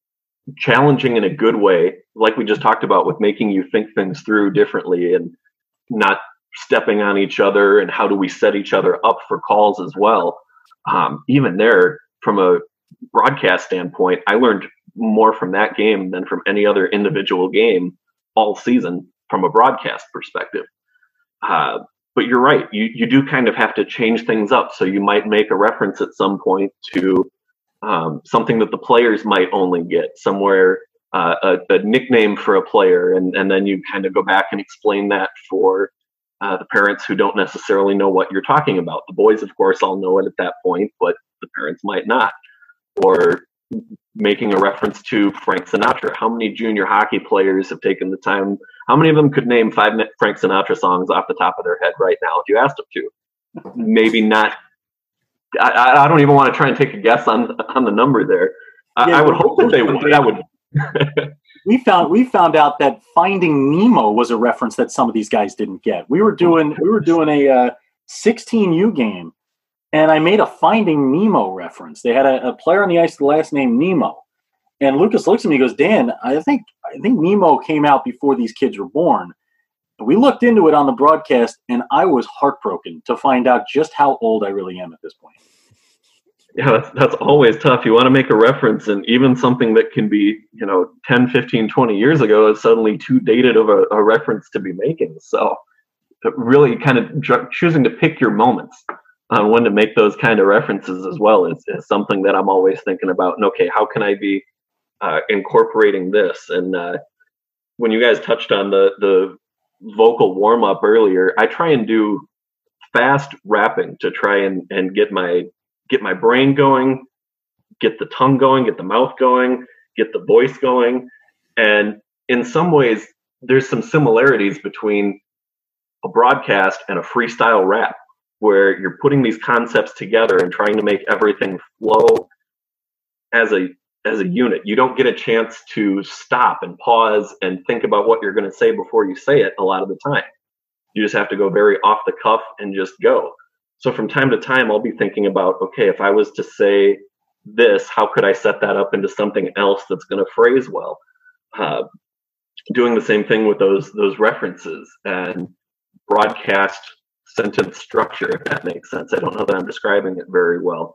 challenging in a good way, like we just talked about, with making you think things through differently and not stepping on each other and how do we set each other up for calls as well. Um, even there, from a broadcast standpoint, I learned more from that game than from any other individual game all season from a broadcast perspective. Uh, but you're right, you, you do kind of have to change things up. So you might make a reference at some point to um, something that the players might only get somewhere uh, a, a, nickname for a player, and, and then you kind of go back and explain that for uh, the parents who don't necessarily know what you're talking about. The boys, of course, all know it at that point, but the parents might not. Or making a reference to Frank Sinatra. How many junior hockey players have taken the time? How many of them could name five Frank Sinatra songs off the top of their head right now if you asked them to? Maybe not. I, I don't even want to try and take a guess on on the number there. I, yeah, I would hope that they *laughs* would. That would we found we found out that Finding Nemo was a reference that some of these guys didn't get. We were doing we were doing a uh, 16U game, and I made a Finding Nemo reference. They had a, a player on the ice, with the last name Nemo, and Lucas looks at me, and goes, "Dan, I think I think Nemo came out before these kids were born." We looked into it on the broadcast, and I was heartbroken to find out just how old I really am at this point. Yeah that's, that's always tough. You want to make a reference and even something that can be you know 10 15 20 years ago is suddenly too dated of a, a reference to be making. So really kind of choosing to pick your moments on when to make those kind of references as well is, is something that i'm always thinking about and okay how can i be uh, incorporating this? And uh, when you guys touched on the the vocal warm up earlier i try and do fast rapping to try and, and get my get my brain going, get the tongue going, get the mouth going, get the voice going. And in some ways, there's some similarities between a broadcast and a freestyle rap where you're putting these concepts together and trying to make everything flow as a as a unit. You don't get a chance to stop and pause and think about what you're going to say before you say it a lot of the time. You just have to go very off the cuff and just go. So from time to time, I'll be thinking about, okay, if I was to say this, how could I set that up into something else that's going to phrase well? Uh, doing the same thing with those those references and broadcast sentence structure, if that makes sense. I don't know that I'm describing it very well,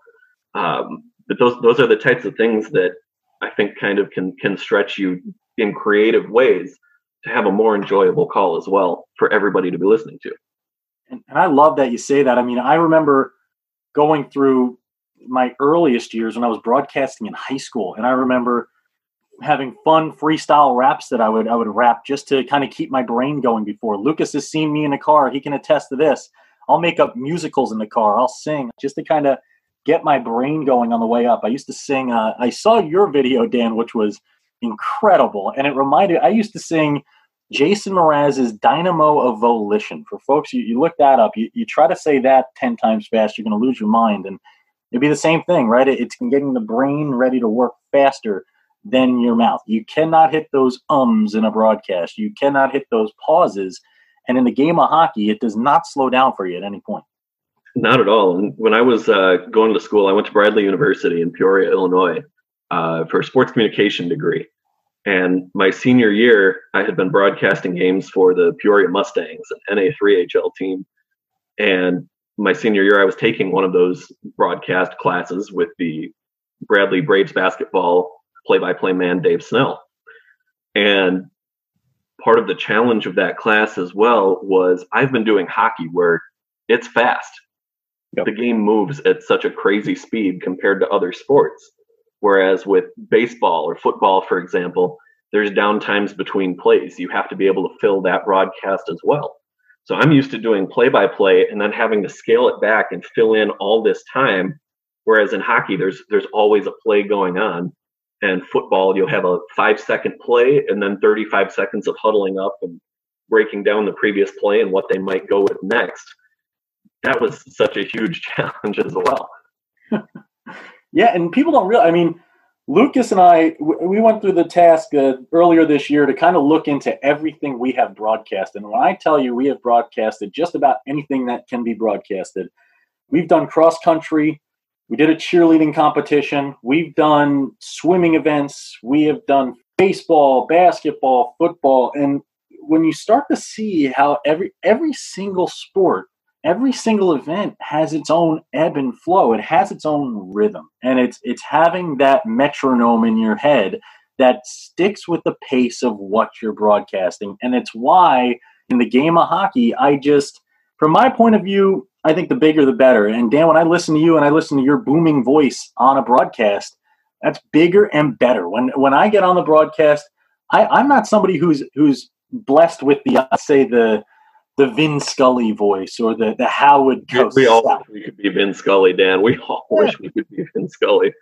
um, but those those are the types of things that I think kind of can can stretch you in creative ways to have a more enjoyable call as well for everybody to be listening to. And, I love that you say that. I mean, I remember going through my earliest years when I was broadcasting in high school, and I remember having fun freestyle raps that I would I would rap just to kind of keep my brain going before. Lucas has seen me in a car; he can attest to this. I'll make up musicals in the car. I'll sing just to kind of get my brain going on the way up. I used to sing. Uh, I saw your video, Dan, which was incredible, and it reminded. I used to sing Jason Mraz's Dynamo of Volition. For folks, you, you look that up. You, you try to say that ten times fast, you're going to lose your mind, and it'd be the same thing, right? It, it's getting the brain ready to work faster than your mouth. You cannot hit those ums in a broadcast. You cannot hit those pauses. And in the game of hockey, it does not slow down for you at any point. Not at all. And when I was uh, going to school, I went to Bradley University in Peoria, Illinois, uh, for a sports communication degree. And my senior year, I had been broadcasting games for the Peoria Mustangs, an NA3HL team. And my senior year, I was taking one of those broadcast classes with the Bradley Braves basketball play-by-play man Dave Snell. And part of the challenge of that class as well was I've been doing hockey where it's fast. Yep. The game moves at such a crazy speed compared to other sports. Whereas with baseball or football, for example, there's downtimes between plays. You have to be able to fill that broadcast as well. So I'm used to doing play by play and then having to scale it back and fill in all this time. Whereas in hockey, there's there's always a play going on and football you'll have a five second play and then 35 seconds of huddling up and breaking down the previous play and what they might go with next that was such a huge *laughs* challenge as well *laughs* yeah and people don't realize i mean lucas and i we went through the task uh, earlier this year to kind of look into everything we have broadcasted and when i tell you we have broadcasted just about anything that can be broadcasted we've done cross country we did a cheerleading competition. We've done swimming events. We have done baseball, basketball, football. And when you start to see how every every single sport, every single event has its own ebb and flow. It has its own rhythm. And it's it's having that metronome in your head that sticks with the pace of what you're broadcasting. And it's why in the game of hockey, I just from my point of view, I think the bigger the better. And Dan, when I listen to you and I listen to your booming voice on a broadcast, that's bigger and better. When when I get on the broadcast, I, I'm not somebody who's who's blessed with the uh, say the the Vin Scully voice or the the Howard. Cosell. We all wish we could be Vin Scully, Dan. We all yeah. wish we could be Vin Scully.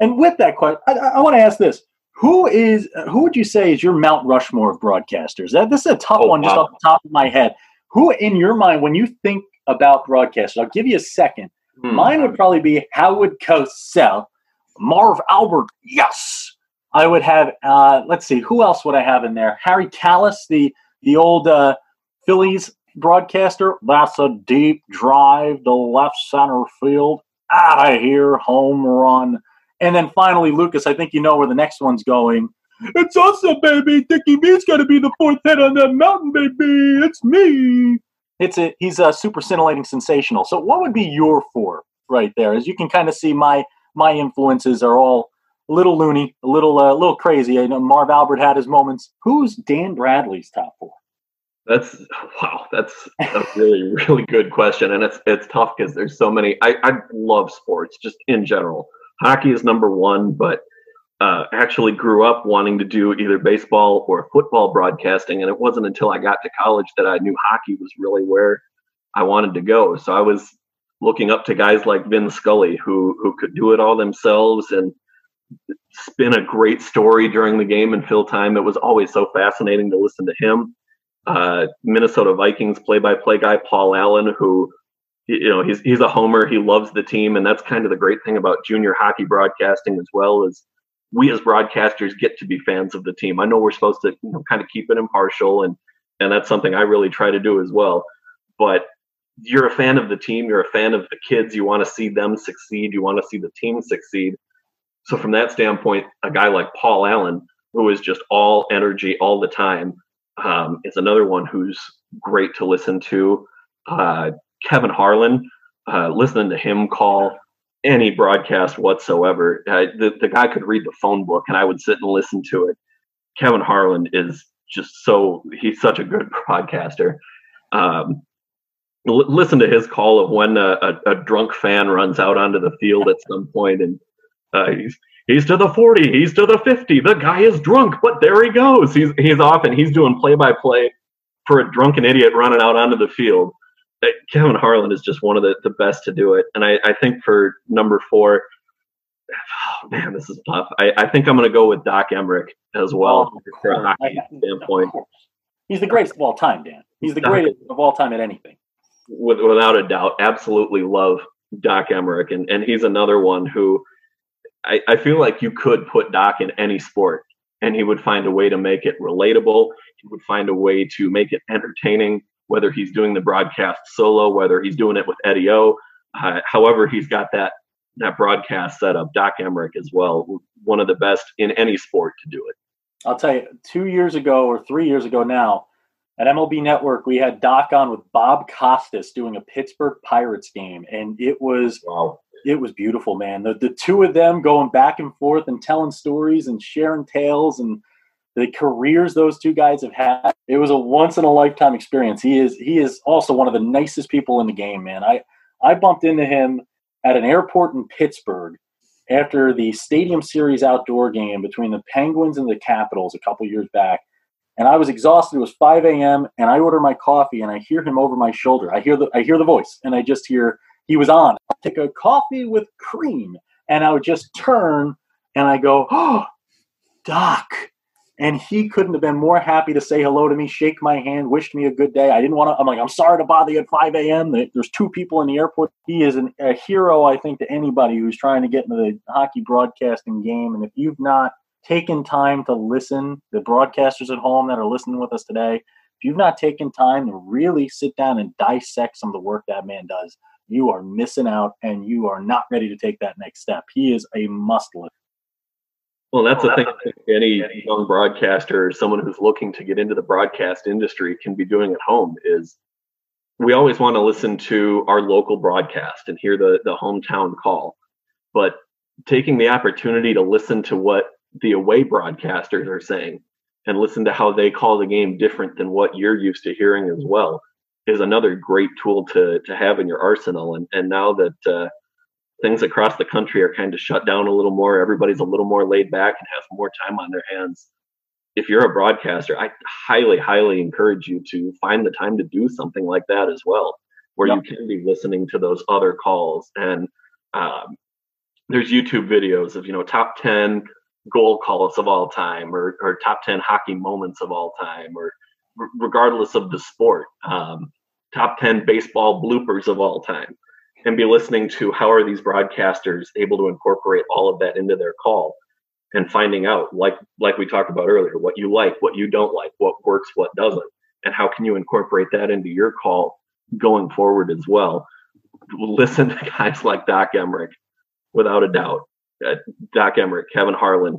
And with that question, I, I want to ask this: Who is who would you say is your Mount Rushmore of broadcasters? That this is a tough oh, one, wow. just off the top of my head. Who in your mind, when you think about broadcasters. I'll give you a second. Hmm. Mine would probably be Howard Cosell, Marv Albert. Yes, I would have. Uh, let's see, who else would I have in there? Harry Kalas, the the old uh, Phillies broadcaster. That's a deep drive to left center field. Out of here, home run. And then finally, Lucas, I think you know where the next one's going. It's awesome, baby. Dickie V's got to be the fourth head on that mountain, baby. It's me it's a he's a super scintillating sensational. So what would be your four right there? As you can kind of see, my my influences are all a little loony, a little uh, a little crazy. I know Marv Albert had his moments. Who's Dan Bradley's top four? That's wow. That's a really *laughs* really good question, and it's it's tough because there's so many. I I love sports just in general. Hockey is number one, but uh, actually grew up wanting to do either baseball or football broadcasting, and it wasn't until I got to college that I knew hockey was really where I wanted to go. So I was looking up to guys like Vin Scully, who who could do it all themselves and spin a great story during the game and fill time. It was always so fascinating to listen to him. Uh, Minnesota Vikings play-by-play guy Paul Allen, who you know he's he's a homer. He loves the team, and that's kind of the great thing about junior hockey broadcasting as well is we as broadcasters get to be fans of the team. I know we're supposed to you know, kind of keep it impartial, and and that's something I really try to do as well. but you're a fan of the team, you're a fan of the kids, you want to see them succeed, you want to see the team succeed. So from that standpoint, a guy like Paul Allen, who is just all energy all the time, um, is another one who's great to listen to. Uh, Kevin Harlan, uh, listening to him call any broadcast whatsoever, uh, the, the guy could read the phone book and I would sit and listen to it. Kevin Harlan is just so, he's such a good *laughs* broadcaster. Um, l- listen to his call of when a, a, a, drunk fan runs out onto the field at some point and uh, he's he's to the 40, he's to the 50. The guy is drunk, but there he goes. He's he's off and he's doing play by play for a drunken idiot running out onto the field. Uh, Kevin Harlan is just one of the, the best to do it. And I, I think for number four, oh, *sighs* man, this is tough. I, I think I'm going to go with Doc Emrick as well oh, from a hockey standpoint. He's the greatest of all time, Dan. He's the greatest of all time at anything. With, without a doubt, absolutely love Doc Emrick, and and he's another one who I, I feel like you could put Doc in any sport and he would find a way to make it relatable. He would find a way to make it entertaining, whether he's doing the broadcast solo, whether he's doing it with Eddie O. Uh, however, he's got that that broadcast set up. Doc Emrick as well, one of the best in any sport to do it. I'll tell you, two years ago or three years ago now, at MLB Network, we had Doc on with Bob Costas doing a Pittsburgh Pirates game, and it was wow it was beautiful, man. The the two of them going back and forth and telling stories and sharing tales and the careers those two guys have had. It was a once in a lifetime experience. He is he is also one of the nicest people in the game, man. I I bumped into him at an airport in Pittsburgh after the Stadium Series outdoor game between the Penguins and the Capitals a couple years back. And I was exhausted. It was 5 a.m. and I order my coffee and I hear him over my shoulder. I hear the I hear the voice and I just hear he was on. I'd take a coffee with cream, and I would just turn and I go, "Oh, Doc." And he couldn't have been more happy to say hello to me, shake my hand, wished me a good day. I didn't want to. I'm like, I'm sorry to bother you at 5 a.m. There's two people in the airport. He is an, a hero, I think, to anybody who's trying to get into the hockey broadcasting game. And if you've not taken time to listen, the broadcasters at home that are listening with us today, if you've not taken time to really sit down and dissect some of the work that man does, you are missing out and you are not ready to take that next step. He is a must listen. Well, that's the thing. Any young broadcaster or someone who's looking to get into the broadcast industry can be doing at home is we always want to listen to our local broadcast and hear the, the hometown call. But taking the opportunity to listen to what the away broadcasters are saying and listen to how they call the game different than what you're used to hearing as well is another great tool to to have in your arsenal. And and now that uh, things across the country are kind of shut down a little more, everybody's a little more laid back and has more time on their hands. If you're a broadcaster, I highly, highly encourage you to find the time to do something like that as well, where yep. you can be listening to those other calls. And um, there's YouTube videos of you know top ten goal calls of all time, or or top ten hockey moments of all time, or regardless of the sport. Um, top 10 baseball bloopers of all time and be listening to how are these broadcasters able to incorporate all of that into their call and finding out like like we talked about earlier what you like what you don't like what works what doesn't and how can you incorporate that into your call going forward as well listen to guys like doc emrick without a doubt uh, doc emrick kevin harlan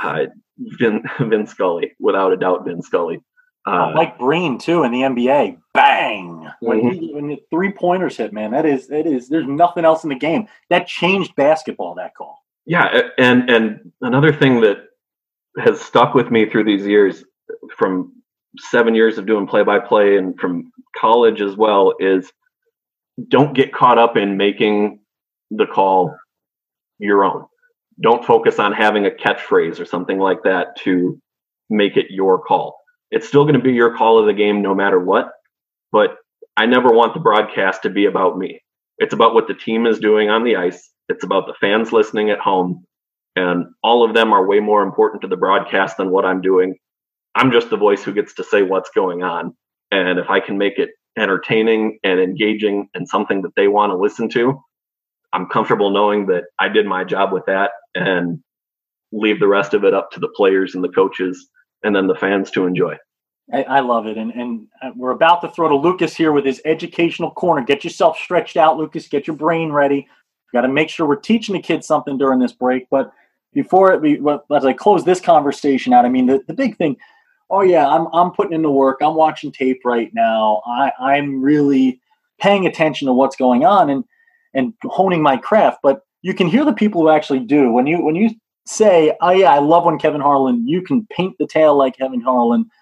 uh, vin, vin scully without a doubt vin scully uh, Mike Breen too in the NBA. Bang! When mm-hmm. he when the three pointers hit, man, that is that is. There's nothing else in the game that changed basketball. That call. Yeah, and and another thing that has stuck with me through these years, from seven years of doing play by play and from college as well, is don't get caught up in making the call your own. Don't focus on having a catchphrase or something like that to make it your call it's still going to be your call of the game no matter what. But I never want the broadcast to be about me. It's about what the team is doing on the ice. It's about the fans listening at home. And all of them are way more important to the broadcast than what I'm doing. I'm just the voice who gets to say what's going on. And if I can make it entertaining and engaging and something that they want to listen to, I'm comfortable knowing that I did my job with that and leave the rest of it up to the players and the coaches and then the fans to enjoy. I, I, love it. And, and uh, we're about to throw to Lucas here with his educational corner. Get yourself stretched out, Lucas. Get your brain ready. Got to make sure we're teaching the kids something during this break. But before it, as I close this conversation out, I mean, the, the big thing, oh, yeah, I'm, I'm putting in the work. I'm watching tape right now. I, I'm really paying attention to what's going on and, and honing my craft. But you can hear the people who actually do. When you, when you say, oh, yeah, I love when Kevin Harlan, you can paint the tail like Kevin Harlan –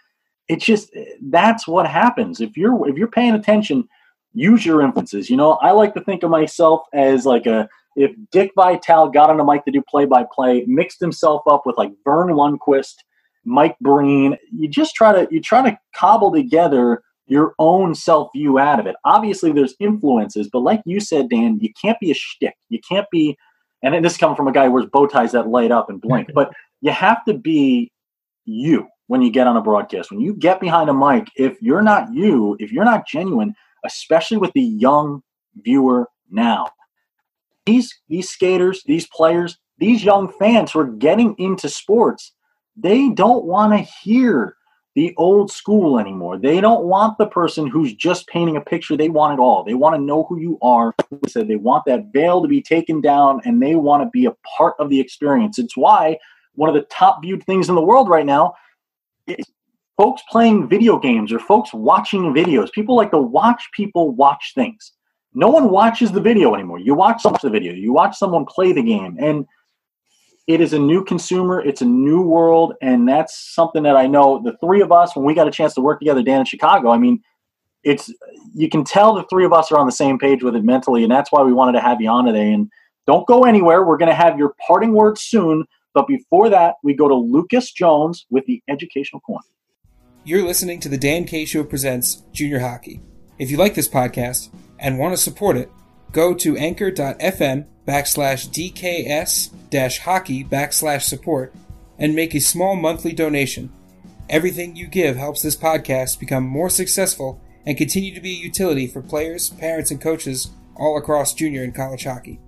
it's just that's what happens. If you're if you're paying attention use your influences you know? I like to think of myself as like a if dick vitale got on a mic to do play by play mixed himself up with like verne lundquist mike breen you just try to you try to cobble together your own self view out of it. Obviously there's influences but like you said dan you can't be a shtick. You can't be and this is coming from a guy who wears bow ties that light up and blink but you have to be you when you get on a broadcast. When you get behind a mic, if you're not you, if you're not genuine, especially with the young viewer now, these these skaters, these players, these young fans who are getting into sports, they don't want to hear the old school anymore. They don't want the person who's just painting a picture. They want it all. They want to know who you are. They said they want that veil to be taken down and they want to be a part of the experience. It's why one of the top viewed things in the world right now is folks playing video games or folks watching videos. People like to watch people watch things. No one watches the video anymore. You watch the video, you watch someone play the game, and it is a new consumer. It's a new world, and that's something that I know the three of us when we got a chance to work together, Dan in Chicago. I mean, it's you can tell the three of us are on the same page with it mentally, and that's why we wanted to have you on today. And don't go anywhere. We're going to have your parting words soon. But before that, we go to Lucas Jones with the Educational Corner. You're listening to the Dan K Show Presents Junior Hockey. If you like this podcast and want to support it, go to anchor.fm backslash DKS dash hockey backslash support and make a small monthly donation. Everything you give helps this podcast become more successful and continue to be a utility for players, parents, and coaches all across junior and college hockey.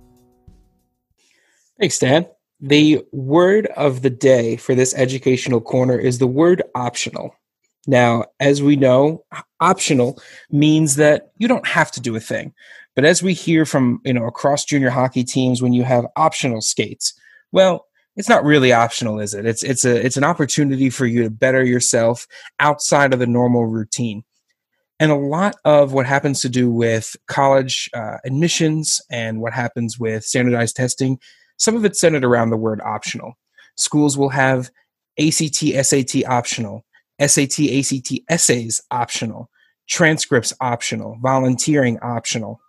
Thanks, Dan. The word of the day for this educational corner is the word optional. Now, as we know, optional means that you don't have to do a thing. But as we hear from, you know, across junior hockey teams when you have optional skates, well, it's not really optional, is it? It's it's a it's an opportunity for you to better yourself outside of the normal routine. And a lot of what happens to do with college uh, admissions and what happens with standardized testing some of it's centered around the word optional. Schools will have ACT, SAT optional, SAT, ACT essays optional, transcripts optional, volunteering optional.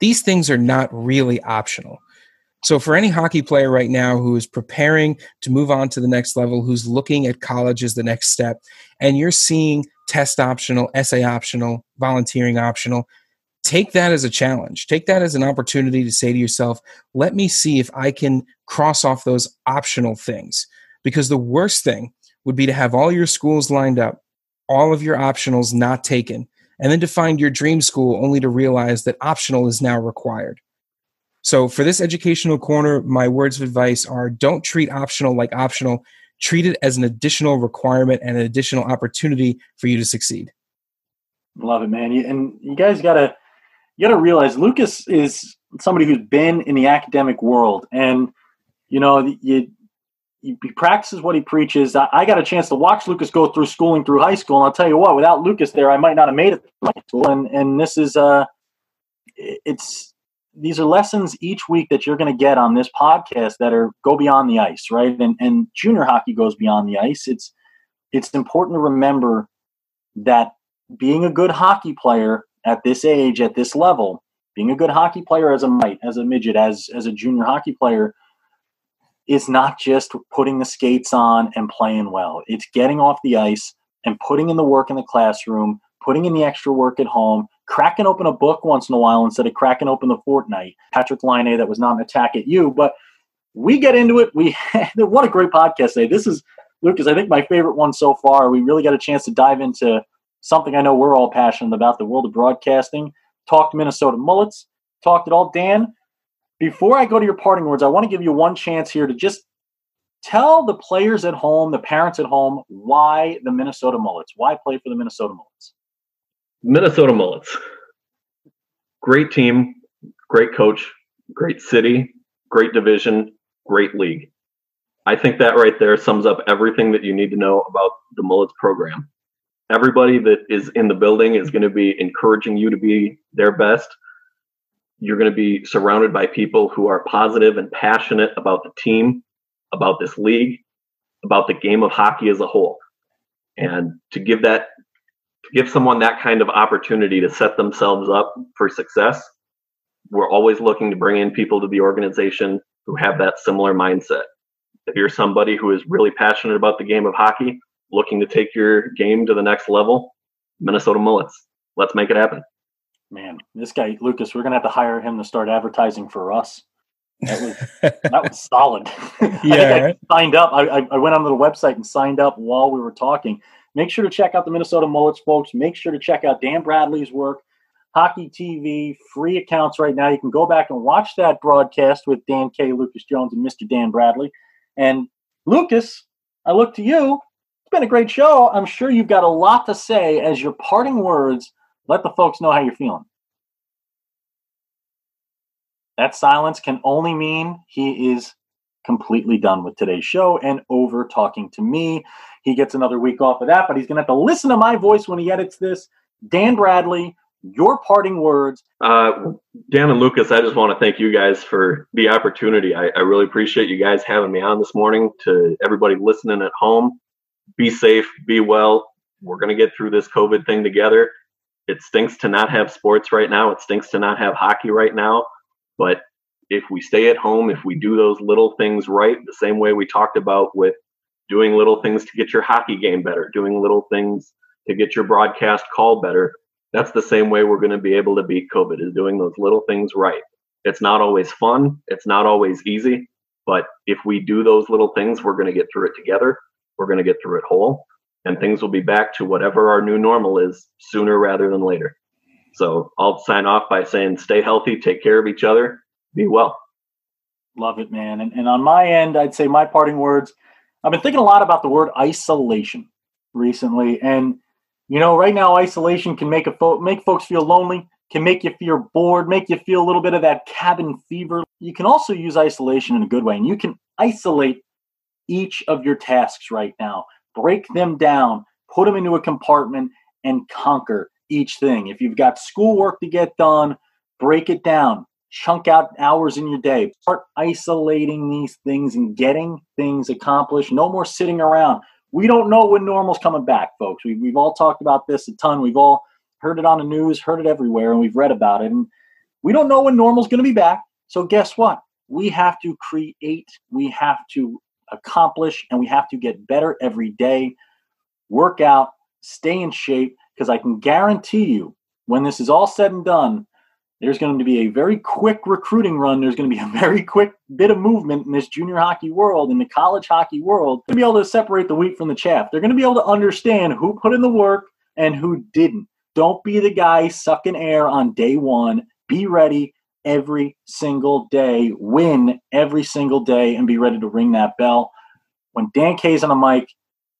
These things are not really optional. So, for any hockey player right now who is preparing to move on to the next level, who's looking at college as the next step, and you're seeing test optional, essay optional, volunteering optional, take that as a challenge. Take that as an opportunity to say to yourself, let me see if I can cross off those optional things. Because the worst thing would be to have all your schools lined up, all of your optionals not taken, and then to find your dream school only to realize that optional is now required. So, for this educational corner, my words of advice are don't treat optional like optional. Treat it as an additional requirement and an additional opportunity for you to succeed. Love it, man. And you guys got to you got to realize Lucas is somebody who's been in the academic world, and you know, you, he practices what he preaches. I, I, got a chance to watch Lucas go through schooling through high school, and I'll tell you what, without Lucas there, I might not have made it high school. And and this is uh, it's these are lessons each week that you're going to get on this podcast that are go beyond the ice, right? And and junior hockey goes beyond the ice. It's it's important to remember that being a good hockey player at this age, at this level, being a good hockey player as a mite, as a midget, as as a junior hockey player, is not just putting the skates on and playing well. It's getting off the ice and putting in the work in the classroom, putting in the extra work at home, cracking open a book once in a while instead of cracking open the Fortnite. Patrik Laine, that was not an attack at you, but we get into it. We *laughs* what a great podcast today. This is Lucas. I think my favorite one so far. We really got a chance to dive into something I know we're all passionate about the world of broadcasting. Talked Minnesota Mullets, talked it all. Dan, before I go to your parting words, I want to give you one chance here to just tell the players at home, the parents at home, why the Minnesota Mullets? Why play for the Minnesota Mullets? Minnesota Mullets. Great team, great coach, great city, great division, great league. I think that right there sums up everything that you need to know about the Mullets program. Everybody that is in the building is going to be encouraging you to be their best. You're going to be surrounded by people who are positive and passionate about the team, about this league, about the game of hockey as a whole. And to give that to give someone that kind of opportunity to set themselves up for success, we're always looking to bring in people to the organization who have that similar mindset. If you're somebody who is really passionate about the game of hockey, looking to take your game to the next level, Minnesota Mullets. Let's make it happen. Man, this guy Lucas, we're gonna have to hire him to start advertising for us. That was that was *laughs* solid. *laughs* Yeah, I, I signed up. I, I went onto the website and signed up while we were talking. Make sure to check out the Minnesota Mullets, folks. Make sure to check out Dan Bradley's work. Hockey TV, free accounts right now. You can go back and watch that broadcast with Dan K, Lucas Jones, and Mr. Dan Bradley. And Lucas, I look to you. It's been a great show. I'm sure you've got a lot to say as your parting words. Let the folks know how you're feeling. That silence can only mean he is completely done with today's show and over talking to me. He gets another week off of that, but he's going to have to listen to my voice when he edits this. Dan Bradley, your parting words. Uh, Dan and Lucas, I just want to thank you guys for the opportunity. I, I really appreciate you guys having me on this morning. To everybody listening at home, be safe, be well. We're going to get through this COVID thing together. It stinks to not have sports right now. It stinks to not have hockey right now. But if we stay at home, if we do those little things right, the same way we talked about with doing little things to get your hockey game better, doing little things to get your broadcast call better, that's the same way we're going to be able to beat COVID is doing those little things right. It's not always fun, it's not always easy, but if we do those little things, we're going to get through it together. We're going to get through it whole, and things will be back to whatever our new normal is sooner rather than later. So I'll sign off by saying stay healthy, take care of each other, be well. Love it, man. And, and on my end, I'd say my parting words I've been thinking a lot about the word isolation recently. And, you know, right now, isolation can make, a fo- make folks feel lonely, can make you feel bored, make you feel a little bit of that cabin fever. You can also use isolation in a good way, and you can isolate each of your tasks right now, break them down, put them into a compartment, and conquer each thing. If you've got schoolwork to get done, break it down, chunk out hours in your day, start isolating these things and getting things accomplished. No more sitting around. We don't know when normal's coming back, folks. We, we've all talked about this a ton. We've all heard it on the news, heard it everywhere, and we've read about it. And we don't know when normal's going to be back. So, guess what? We have to create, we have to accomplish, and we have to get better every day. Work out, stay in shape, because I can guarantee you when this is all said and done, there's going to be a very quick recruiting run. There's going to be a *laughs* very quick bit of movement in this junior hockey world, in the college hockey world, to be able to separate the wheat from the chaff. They're going to be able to understand who put in the work and who didn't. Don't be the guy sucking air on day one. Be ready every single day, win every single day, and be ready to ring that bell. When Dan K's on the mic,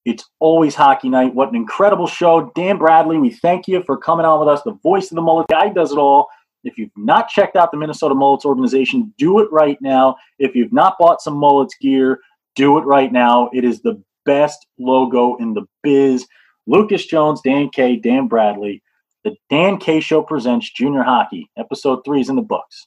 it's always hockey night. What an incredible show. Dan Bradley, we thank you for coming on with us. The voice of the mullet guy does it all. If you've not checked out the Minnesota Mullets organization, do it right now. If you've not bought some Mullets gear, do it right now. It is the best logo in the biz. Lucas Jones, Dan K, Dan Bradley. The Dan K Show presents Junior Hockey. Episode three is in the books.